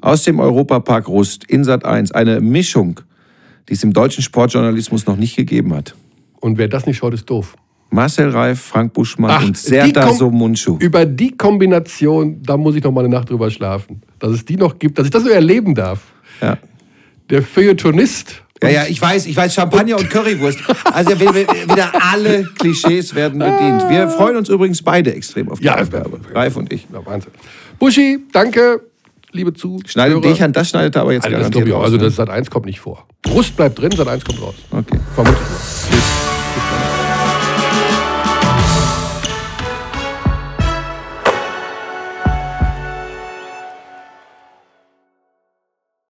aus dem Europapark Rust in Sat 1 eine Mischung, die es im deutschen Sportjournalismus noch nicht gegeben hat. Und wer das nicht schaut, ist doof. Marcel Reif, Frank Buschmann Ach, und Serda Kom- Somunchu. Über die Kombination, da muss ich noch mal eine Nacht drüber schlafen. Dass es die noch gibt, dass ich das so erleben darf. Ja. Der Feuilletonist. Ja, ja, ich weiß, ich weiß, Champagner und Currywurst. Also wieder alle Klischees werden bedient. Wir freuen uns übrigens beide extrem auf die Ja, Aufgabe. Reif und ich. Ja, Wahnsinn. Buschi, danke, liebe Zuschauer. Schneidet dich an, das schneidet er aber jetzt Also, das garantiert auch. raus, Also ne? das Sat 1 kommt nicht vor. Brust bleibt drin, Sat 1 kommt raus. Okay. Vermute ich mal.